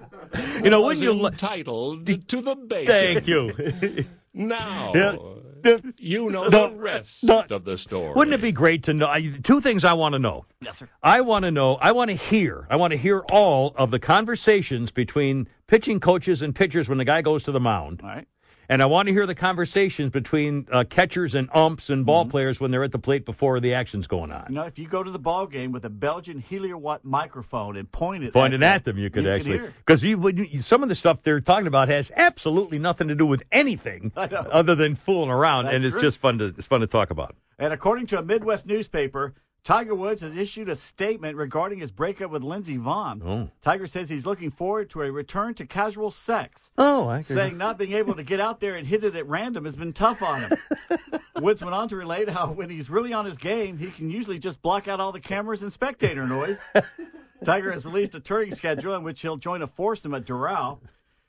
You know, wouldn't you... Lo- entitled to the bacon. Thank you. Now, Yeah. you know No, the rest no. of the story. Wouldn't it be great to know? I, two things I want to know. Yes, sir. I want to know, I want to hear, I want to hear all of the conversations between pitching coaches and pitchers when the guy goes to the mound. All right. And I want to hear the conversations between uh, catchers and umps and Mm-hmm. ball players when they're at the plate before the action's going on. You know, if you go to the ball game with a Belgian heliowatt microphone and point it Pointed at at them, you could you actually because some of the stuff they're talking about has absolutely nothing to do with anything other than fooling around, and That's it's true. just fun to it's fun to talk about. And according to a Midwest newspaper, Tiger Woods has issued a statement regarding his breakup with Lindsey Vonn. Oh. Tiger says he's looking forward to a return to casual sex. Oh, I agree. saying not being able to get out there and hit it at random has been tough on him. Woods went on to relate how when he's really on his game, he can usually just block out all the cameras and spectator noise. Tiger has released a touring schedule in which he'll join a foursome at Doral.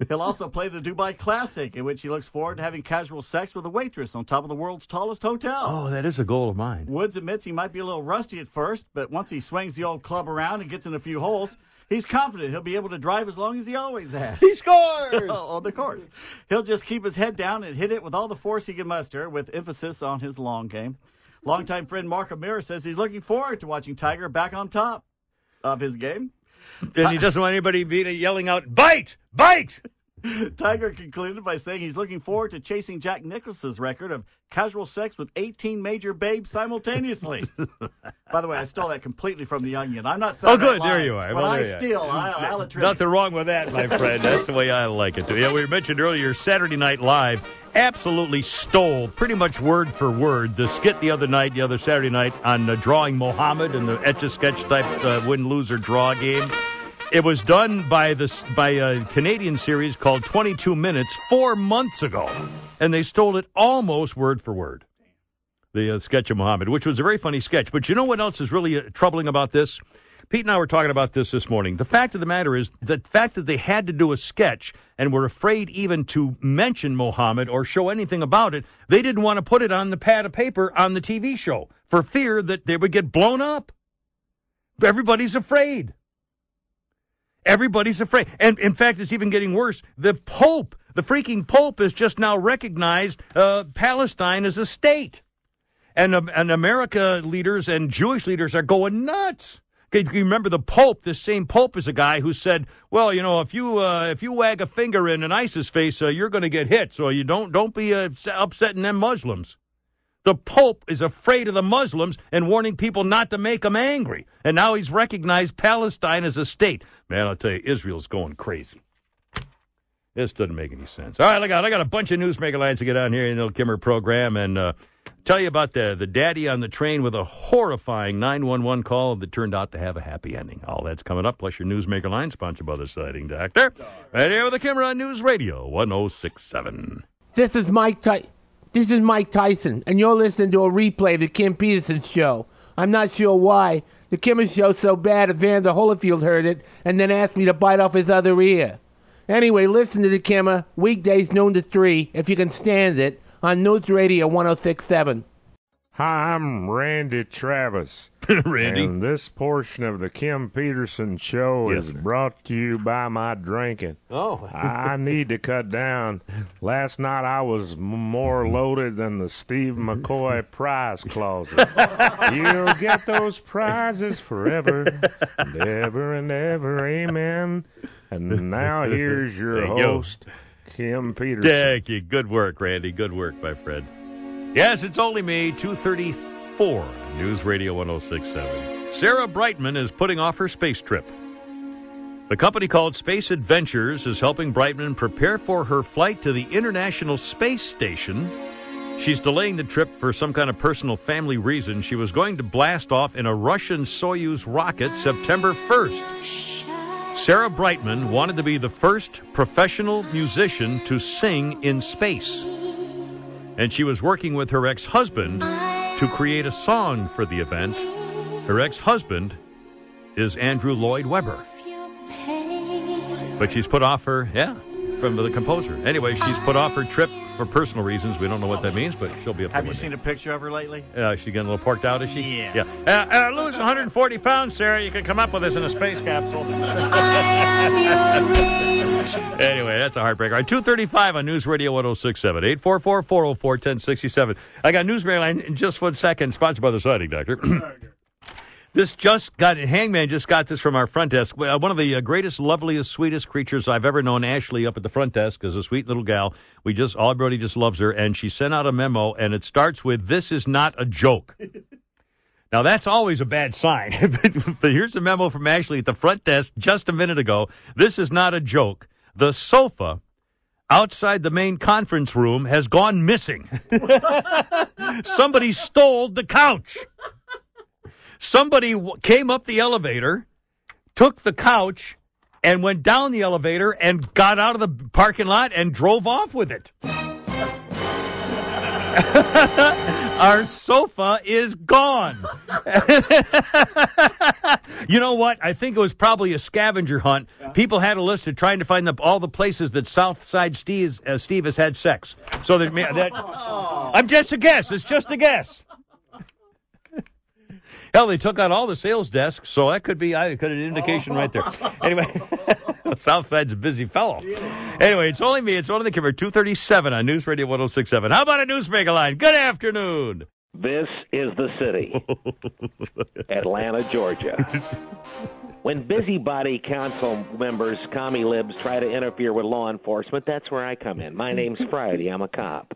He'll also play the Dubai Classic, in which he looks forward to having casual sex with a waitress on top of the world's tallest hotel. Oh, that is a goal of mine. Woods admits he might be a little rusty at first, but once he swings the old club around and gets in a few holes, He's confident he'll be able to drive as long as he always has. He scores! Oh, on the course. He'll just keep his head down and hit it with all the force he can muster, with emphasis on his long game. Longtime friend Mark O'Meara says he's looking forward to watching Tiger back on top of his game. And he doesn't want anybody being yelling out, bite, bite. Tiger concluded by saying he's looking forward to chasing Jack Nicklaus's record of casual sex with 18 major babes simultaneously. By the way, I stole that completely from the Onion. I'm not saying Oh, good. There you are. When Well, I there you are. steal, I, I'll attribute. Nothing wrong with that, my friend. That's the way I like it. Too. Yeah, we mentioned earlier Saturday Night Live absolutely stole pretty much word for word the skit the other night, the other Saturday night on uh, drawing Mohammed and the etch a sketch type uh, win, lose, or draw game. It was done by this by a Canadian series called 22 Minutes four months ago, and they stole it almost word for word. The uh, sketch of Muhammad, which was a very funny sketch. But you know what else is really uh, troubling about this? Pete and I were talking about this this morning. The fact of the matter is, the fact that they had to do a sketch and were afraid even to mention Mohammed or show anything about it, they didn't want to put it on the pad of paper on the TV show for fear that they would get blown up. Everybody's afraid. Everybody's afraid. And in fact, it's even getting worse. The Pope, the freaking Pope, has just now recognized uh, Palestine as a state. And, um, and America leaders and Jewish leaders are going nuts. You remember the Pope? This same Pope is a guy who said, "Well, you know, if you uh, if you wag a finger in an ISIS face, uh, you're going to get hit. So you don't don't be uh, upsetting them Muslims." The Pope is afraid of the Muslims and warning people not to make them angry. And now he's recognized Palestine as a state. Man, I'll tell you, Israel's going crazy. This doesn't make any sense. All right, I got I got a bunch of newsmaker lines to get on here in the Kimmer program and uh, tell you about the the daddy on the train with a horrifying 911 call that turned out to have a happy ending. All that's coming up, plus your newsmaker line, sponsored by the Siding Doctor. Right here with the Kimmer on News Radio 1067. This is Mike Ty- This is Mike Tyson, and you're listening to a replay of the Kim Peterson show. I'm not sure why. The Kimmer show's so bad Evander Holyfield heard it and then asked me to bite off his other ear. Anyway, listen to the Kimmer weekdays noon to 3 if you can stand it on News Radio 1067. Hi, I'm Randy Travis. Randy. And this portion of the Kim Peterson show Yes, is sir. brought to you by my drinking. Oh. I need to cut down. Last night I was more loaded than the Steve McCoy prize closet. You'll get those prizes forever and ever and ever. Amen. And now here's your you. host, Kim Peterson. Thank you. Good work, Randy. Good work, my friend. Yes, it's only me, 234, News Radio 1067. Sarah Brightman is putting off her space trip. The company called Space Adventures is helping Brightman prepare for her flight to the International Space Station. She's delaying the trip for some kind of personal family reason. She was going to blast off in a Russian Soyuz rocket September 1st. Sarah Brightman wanted to be the first professional musician to sing in space. And she was working with her ex husband to create a song for the event. Her ex husband is Andrew Lloyd Webber. But she's put off her, yeah, from the composer. Anyway, she's put off her trip for personal reasons. We don't know what that means, but she'll be up Have you with seen a picture of her lately? it. Uh, she getting a little porked out, is she? Yeah. Yeah. Uh, uh, lose 140 pounds, Sarah. You can come up with this in a space capsule. anyway, that's a heartbreaker. All right, 235 on News Radio 1067. 844 404 1067. I got News line in just one second, sponsored by the Siding Doctor. This just got Hangman just got this from our front desk. One of the uh, greatest, loveliest, sweetest creatures I've ever known. Ashley up at the front desk is a sweet little gal. We just all everybody just loves her, and she sent out a memo, and it starts with "This is not a joke." Now that's always a bad sign. but here's a memo from Ashley at the front desk just a minute ago. This is not a joke. The sofa outside the main conference room has gone missing. Somebody stole the couch. Somebody w- came up the elevator, took the couch, and went down the elevator and got out of the parking lot and drove off with it. Our sofa is gone. you know what? I think it was probably a scavenger hunt. People had a list of trying to find the, all the places that Southside Steve, uh, Steve has had sex. So that, that I'm just a guess. It's just a guess. Hell, they took out all the sales desks, so that could be I could an indication right there. Anyway, Southside's a busy fellow. Anyway, it's only me. It's only the Kimmer, 237 on News Radio 1067. How about a newsmaker line? Good afternoon. This is the city, Atlanta, Georgia. When busybody council members, commie libs, try to interfere with law enforcement, that's where I come in. My name's Friday. I'm a cop.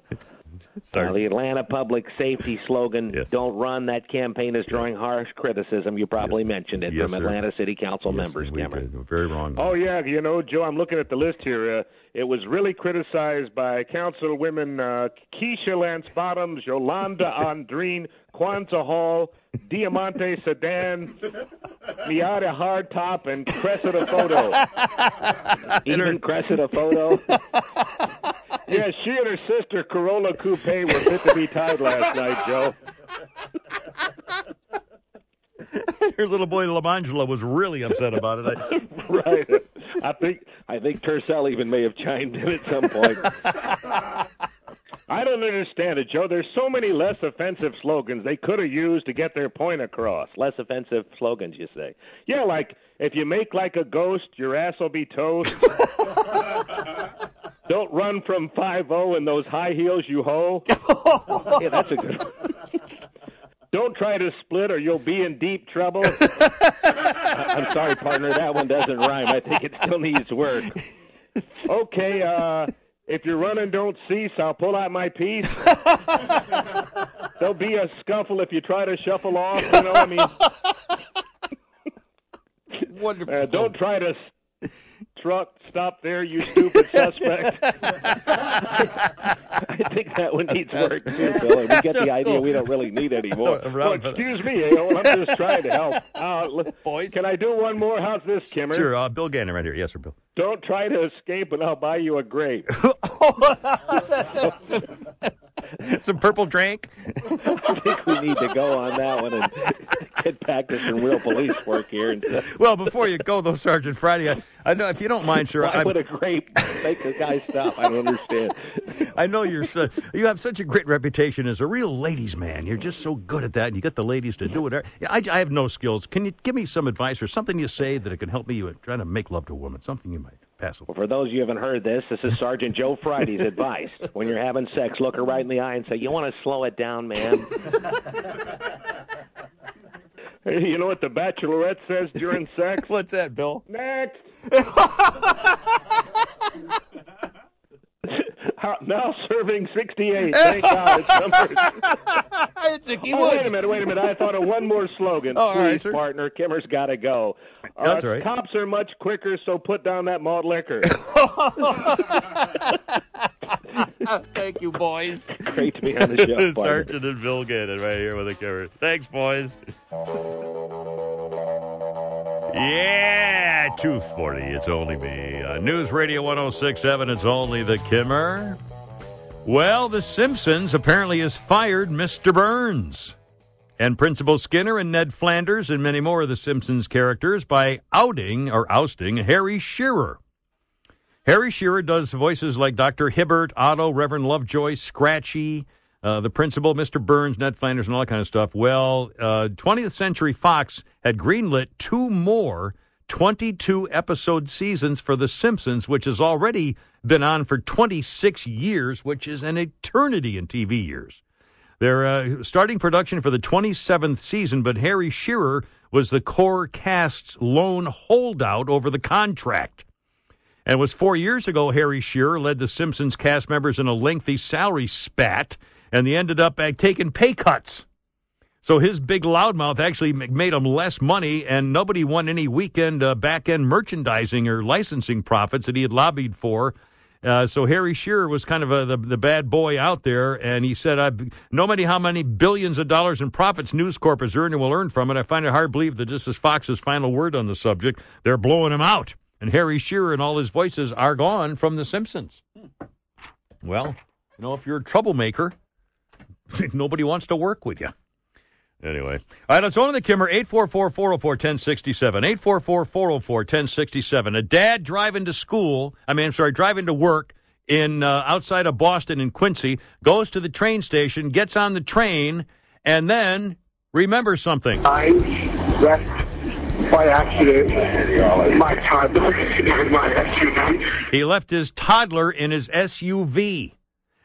Sorry. Uh, the Atlanta public safety slogan, Don't Run, that campaign is drawing harsh criticism. You probably mentioned it Yes, from sir. Atlanta City Council members, Cameron. Very wrong. Oh yeah, you know, Joe. I'm looking at the list here. Uh, it was really criticized by Councilwomen uh, Keisha Lance Bottoms, Yolanda Andreen, Kwanza Hall, Diamante Sedan, Miata Hardtop, and Cressida Photo. Even Cressida Photo? yeah, she and her sister Corolla Coupe were fit to be tied last night, Joe. Your little boy Lamangela was really upset about it. I, right. I think I think Tercel even may have chimed in at some point. I don't understand it, Joe. There's so many less offensive slogans they could have used to get their point across. Less offensive slogans, you say? Yeah, like if you make like a ghost, your ass will be toast. don't run from five zero in those high heels you hoe. yeah, that's a good one. Don't try to split or you'll be in deep trouble. I'm sorry, partner. That one doesn't rhyme. I think it still needs work. Okay, uh, if you're running, don't cease. I'll pull out my piece. There'll be a scuffle if you try to shuffle off. You know, I mean, Wonderful. uh, don't try to truck stop there, you stupid suspect. I think that one needs work too, Bill. And we get the idea we don't really need anymore. Well, excuse me, Ayo. I'm just trying to help. Uh, Boys. Can I do one more? How's this, Kimmer? sure, uh, Bill Gannon right here. Yes, sir, Bill. Don't try to escape, and I'll buy you a grape. Some purple drink. I think we need to go on that one and get back to some real police work here. And Well, before you go, though, Sergeant Friday, I, I know if you don't mind, sir, why I, would a grape make the guy stop? I don't understand. I know you're su- you have such a great reputation as a real ladies' man. You're just so good at that, and you get the ladies to do it. I, I have no skills. Can you give me some advice or something you say that it can help me you trying to make love to a woman? Something you might pass along. Well, for those of you who haven't heard this, this is Sergeant Joe Friday's advice. When you're having sex, look her right in the eye and say, "You want to slow it down, man." Hey, you know what the Bachelorette says during sex? What's that, Bill? Next. How- now serving 68. Thank God it's numbers. it's Icky Oh, wait a minute, wait a minute. I thought of one more slogan. Oh, Please, right, sir. partner. Kimmer's got to go. That's all right. Cops are much quicker, so put down that malt liquor. Thank you, boys. Great to be on the show, partner. Sergeant and Bill Gannon right here with the Kimmer. Thanks, boys. Yeah, 240. It's only me. Uh, News Radio 1067. It's only the Kimmer. Well, The Simpsons apparently has fired Mr. Burns and Principal Skinner and Ned Flanders and many more of The Simpsons characters by outing or ousting Harry Shearer. Harry Shearer does voices like Dr. Hibbert, Otto, Reverend Lovejoy, Scratchy, uh, the principal, Mr. Burns, Ned Flanders, and all that kind of stuff. Well, uh, 20th Century Fox had greenlit two more 22 episode seasons for The Simpsons, which has already been on for 26 years, which is an eternity in TV years. They're uh, starting production for the 27th season, but Harry Shearer was the core cast's lone holdout over the contract. And it was four years ago, Harry Shearer led the Simpsons cast members in a lengthy salary spat, and they ended up uh, taking pay cuts. So his big loudmouth actually made him less money, and nobody won any weekend uh, back end merchandising or licensing profits that he had lobbied for. Uh, so Harry Shearer was kind of a, the, the bad boy out there, and he said, I've, "No matter how many billions of dollars in profits News Corp has earned and will earn from it, I find it hard to believe that this is Fox's final word on the subject. They're blowing him out, and Harry Shearer and all his voices are gone from The Simpsons." Well, you know, if you're a troublemaker, nobody wants to work with you. Anyway. All right, let's on to the Kimmer, 844-404-1067. 844-404-1067. A dad driving to school, I mean, I'm sorry, driving to work in uh, outside of Boston in Quincy, goes to the train station, gets on the train, and then remember something. I left by accident my toddler in my SUV. He left his toddler in his SUV,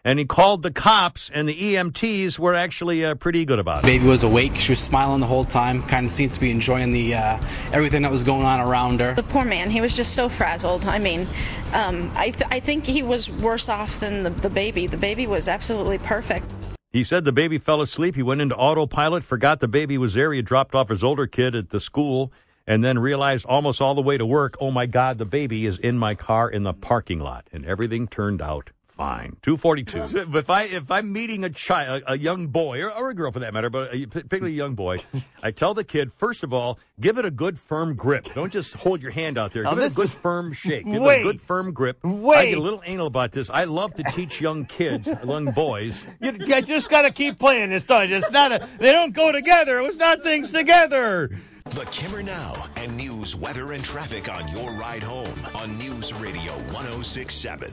and he called the cops, and the EMTs were actually uh, pretty good about it. Baby was awake. She was smiling the whole time. Kind of seemed to be enjoying the uh, everything that was going on around her. The poor man, he was just so frazzled. I mean, um, I, th- I think he was worse off than the, the baby. The baby was absolutely perfect. He said the baby fell asleep. He went into autopilot, forgot the baby was there. He dropped off his older kid at the school, and then realized almost all the way to work, oh my God, the baby is in my car in the parking lot. And everything turned out fine. 242. if, I, if I'm meeting a child, a young boy, or, or a girl for that matter, but a, particularly a young boy, I tell the kid, first of all, give it a good firm grip. Don't just hold your hand out there. Now give it a good is- firm shake. Give it a good firm grip. Wait. I get a little anal about this. I love to teach young kids, young boys. You, you just got to keep playing this, don't? It's not a. They don't go together. It was not things together. The Kimmer Now and news, weather, and traffic on your ride home on News Radio 1067.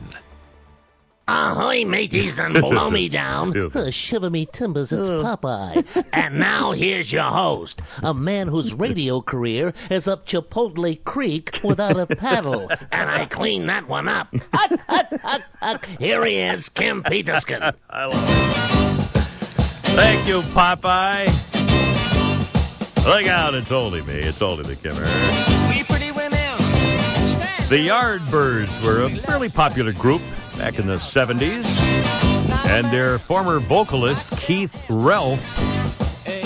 Ahoy, mateys, and blow me down. Uh, shiver me timbers, it's Popeye. And now here's your host, a man whose radio career is up Chipotle Creek without a paddle. And I clean that one up. Here he is, Kim Peterskin. I love it. Thank you, Popeye. Look out, it's Oldie me. It's Oldie the Kimmer. We pretty women. The Yardbirds were a fairly popular group back in the 70s, and their former vocalist, Keith Relf,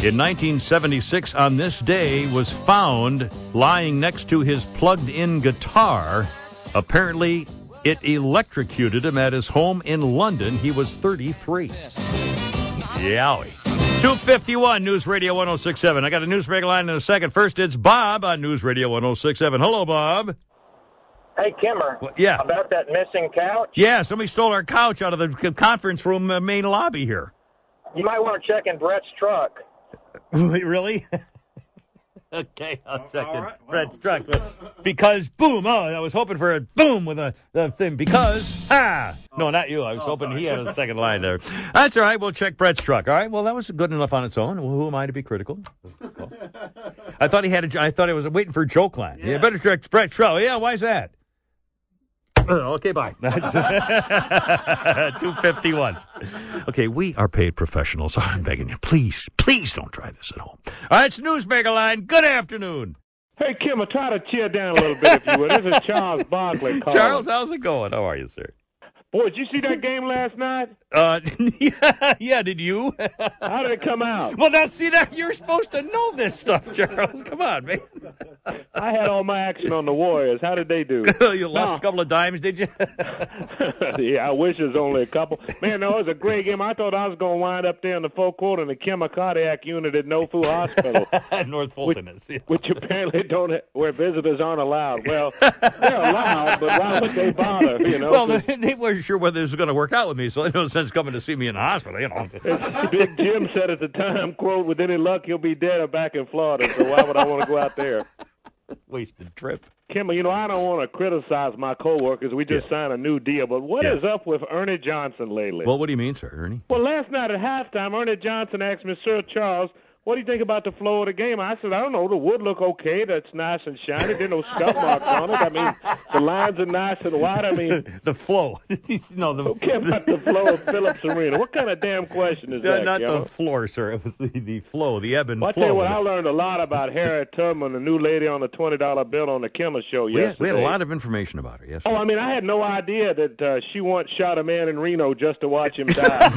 in 1976 on this day was found lying next to his plugged in guitar. Apparently, it electrocuted him at his home in London. He was 33. Yowie. 251 News Radio 1067. I got a news break line in a second. First, it's Bob on News Radio 1067. Hello, Bob. Hey, Kimmer. yeah. About that missing couch, Yeah, somebody stole our couch out of the conference room uh, main lobby here. you might want to check in Brett's truck. really? okay, I'll check it. Fred's truck. Because boom! Oh, I was hoping for a boom with a, the thing. Because ah, no, not you. I was hoping he had a second line there. That's all right. We'll check Brett's truck. All right. Well, that was good enough on its own. Well, who am I to be critical? I thought he had. A, I thought I was waiting for a joke line. Yeah, better check Brett's truck. Yeah, why's that? Okay, bye. 251. Okay, we are paid professionals. I'm begging you, please, please don't try this at home. All right, it's Newsmaker Line. Good afternoon. Hey, Kim, I try to cheer down a little bit, if you would. This is Charles Barkley calling. Charles, how's it going? How are you, sir? Boy, did you see that game last night? Uh, yeah, yeah, did you? How did it come out? Well, now, see that? You're supposed to know this stuff, Charles. Come on, man. I had all my action on the Warriors. How did they do? you lost a couple of dimes, did you? yeah, I wish it was only a couple. Man, no, it was a great game. I thought I was going to wind up there in the fourth quarter in the chemo cardiac unit at No Food Hospital. North Fulton is. yeah. which apparently don't have, where visitors aren't allowed. Well, they're allowed, but why would they bother? You know, well, they, they weren't sure whether this was going to work out with me, so there's no sense coming to see me in the hospital. You know. Big Jim said at the time, "quote With any luck, he'll be dead or back in Florida. So why would I want to go out there?" Wasted trip. Kimmer, you know I don't want to criticize my coworkers. We just signed a new deal, but what is Yeah. up with Ernie Johnson lately? Well, what do you mean, sir, Ernie? Well, last night at halftime, Ernie Johnson asked me, Sir Charles, what do you think about the flow of the game? I said, I don't know. The wood look okay. That's nice and shiny. There's no scuff marks on it. I mean, the lines are nice and wide. I mean, the flow. no, the, who cares about the flow of Philips Arena? What kind of damn question is Uh, that? not the floor, sir. It was the, the flow, the ebb and Well, I flow. tell you what, I learned a lot about Harriet Tubman, the new lady on the twenty dollar bill on the Kimmer show we, yesterday. had, we had a lot of information about her, yes. Oh, I mean, I had no idea that uh, she once shot a man in Reno just to watch him die.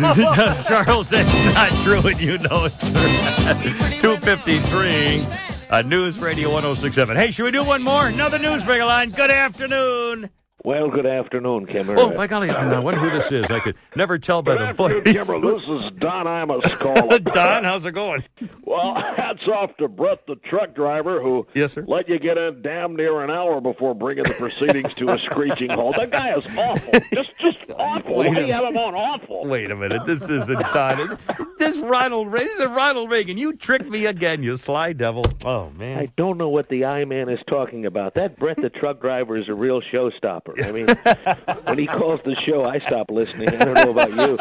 Charles, that's not true, and you know it, sir. 253, uh, News Radio 1067. Hey, should we do one more? Another news newsmaker line. Good afternoon. Well, good afternoon, Kimmer. Oh, my golly, I wonder who this is. I could never tell by the voice. Kimmer, this is Don Imus. Don, how's it going? Well, hats off to Brett, the truck driver, who yes, sir. let you get in damn near an hour before bringing the proceedings to a screeching halt. That guy is awful. Just, just awful. Wait Why a do you have him on awful? Wait a minute. This isn't Don. This Ronald This is Ronald Reagan. You tricked me again, you sly devil. Oh, man. I don't know what the I man is talking about. That Brett the truck driver is a real showstopper. I mean, when he calls the show, I stop listening. I don't know about you.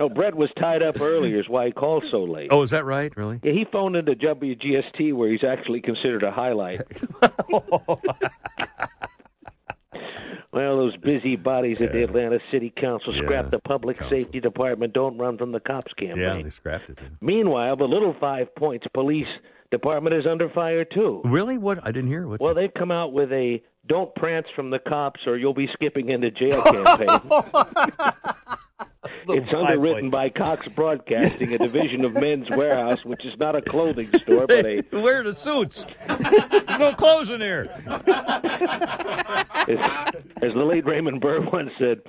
No, Brett was tied up earlier, is why he called so late. Oh, is that right? Really? Yeah, he phoned into WGST where he's actually considered a highlight. well, those busy bodies at the Atlanta City Council Yeah, scrapped the Public Safety Department Don't Run from the Cops campaign. Yeah, they scrapped it. Meanwhile, the Little Five Points Police Department is under fire, too. Really? What? I didn't hear. What? Well, they've come out with a "Don't prance from the cops, or you'll be skipping into jail" campaign. it's underwritten by Cox Broadcasting, a division of Men's Wearhouse, which is not a clothing store, but a Wear the suits. no clothes in here. as, as the late Raymond Burr once said,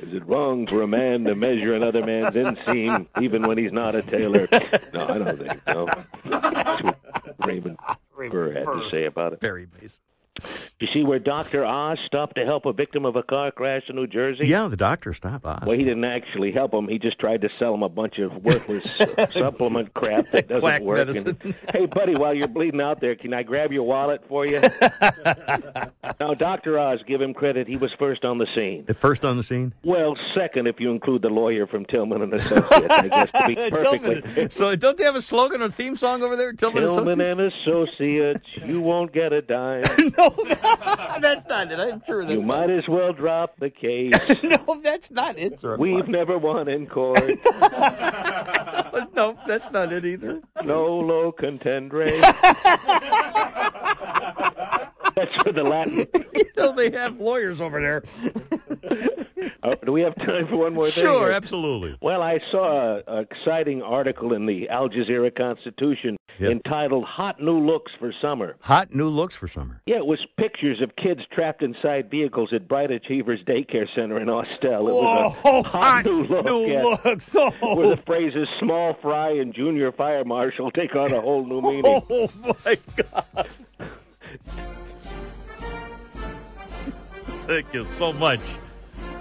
"Is it wrong for a man to measure another man's inseam, even when he's not a tailor?" No, I don't think so. That's what Raymond Burr had to say about it. Very basic. You see where Dr. Oz stopped to help a victim of a car crash in New Jersey? Yeah, the doctor stopped Oz. Well, he didn't actually help him. He just tried to sell him a bunch of worthless supplement crap that doesn't Quack work. And, hey, buddy, while you're bleeding out there, can I grab your wallet for you? now, Dr. Oz, give him credit. He was first on the scene. First on the scene. Well, second, if you include the lawyer from Tillman and Associates, I guess, to be perfectly. So don't they have a slogan or theme song over there? Tillman, Tillman Associates? and Associates, you won't get a dime. That's not it. I'm sure that's You might as well drop the case. no, that's not it. We've never won in court. no, that's not it either. Nolo contendere. That's for the Latin. you know they have lawyers over there. Uh, do we have time for one more thing? Sure, absolutely. Well, I saw an exciting article in the Al Jazeera Constitution Yep. entitled "Hot New Looks for Summer." Hot new looks for summer. Yeah, it was pictures of kids trapped inside vehicles at Bright Achievers Daycare Center in Austell. It was Whoa, a hot, new look. new yeah, looks. Oh. Where the phrases "small fry" and "junior fire marshal" take on a whole new meaning. Oh my God! Thank you so much,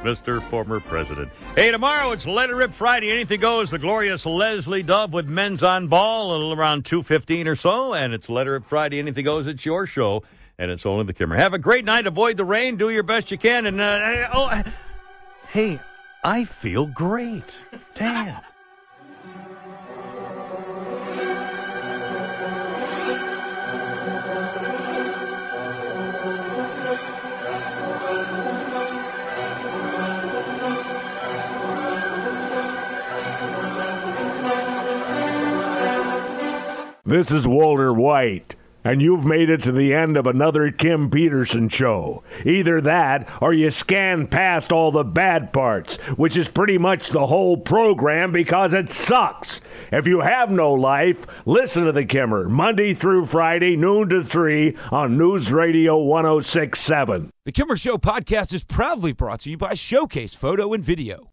Mr. Former President. Hey, tomorrow it's Let It Rip Friday. Anything goes. The glorious Leslie Dove with Men's on Ball, a little around two fifteen or so, and it's Let It Rip Friday. Anything goes. It's your show, and it's only the Kimmer. Have a great night. Avoid the rain. Do your best you can. And uh, oh, hey, I feel great. Damn. This is Walter White, and you've made it to the end of another Kim Peterson show. Either that, or you scan past all the bad parts, which is pretty much the whole program because it sucks. If you have no life, listen to the Kimmer, Monday through Friday, noon to 3 on News Radio 1067. The Kimmer Show podcast is proudly brought to you by Showcase Photo and Video.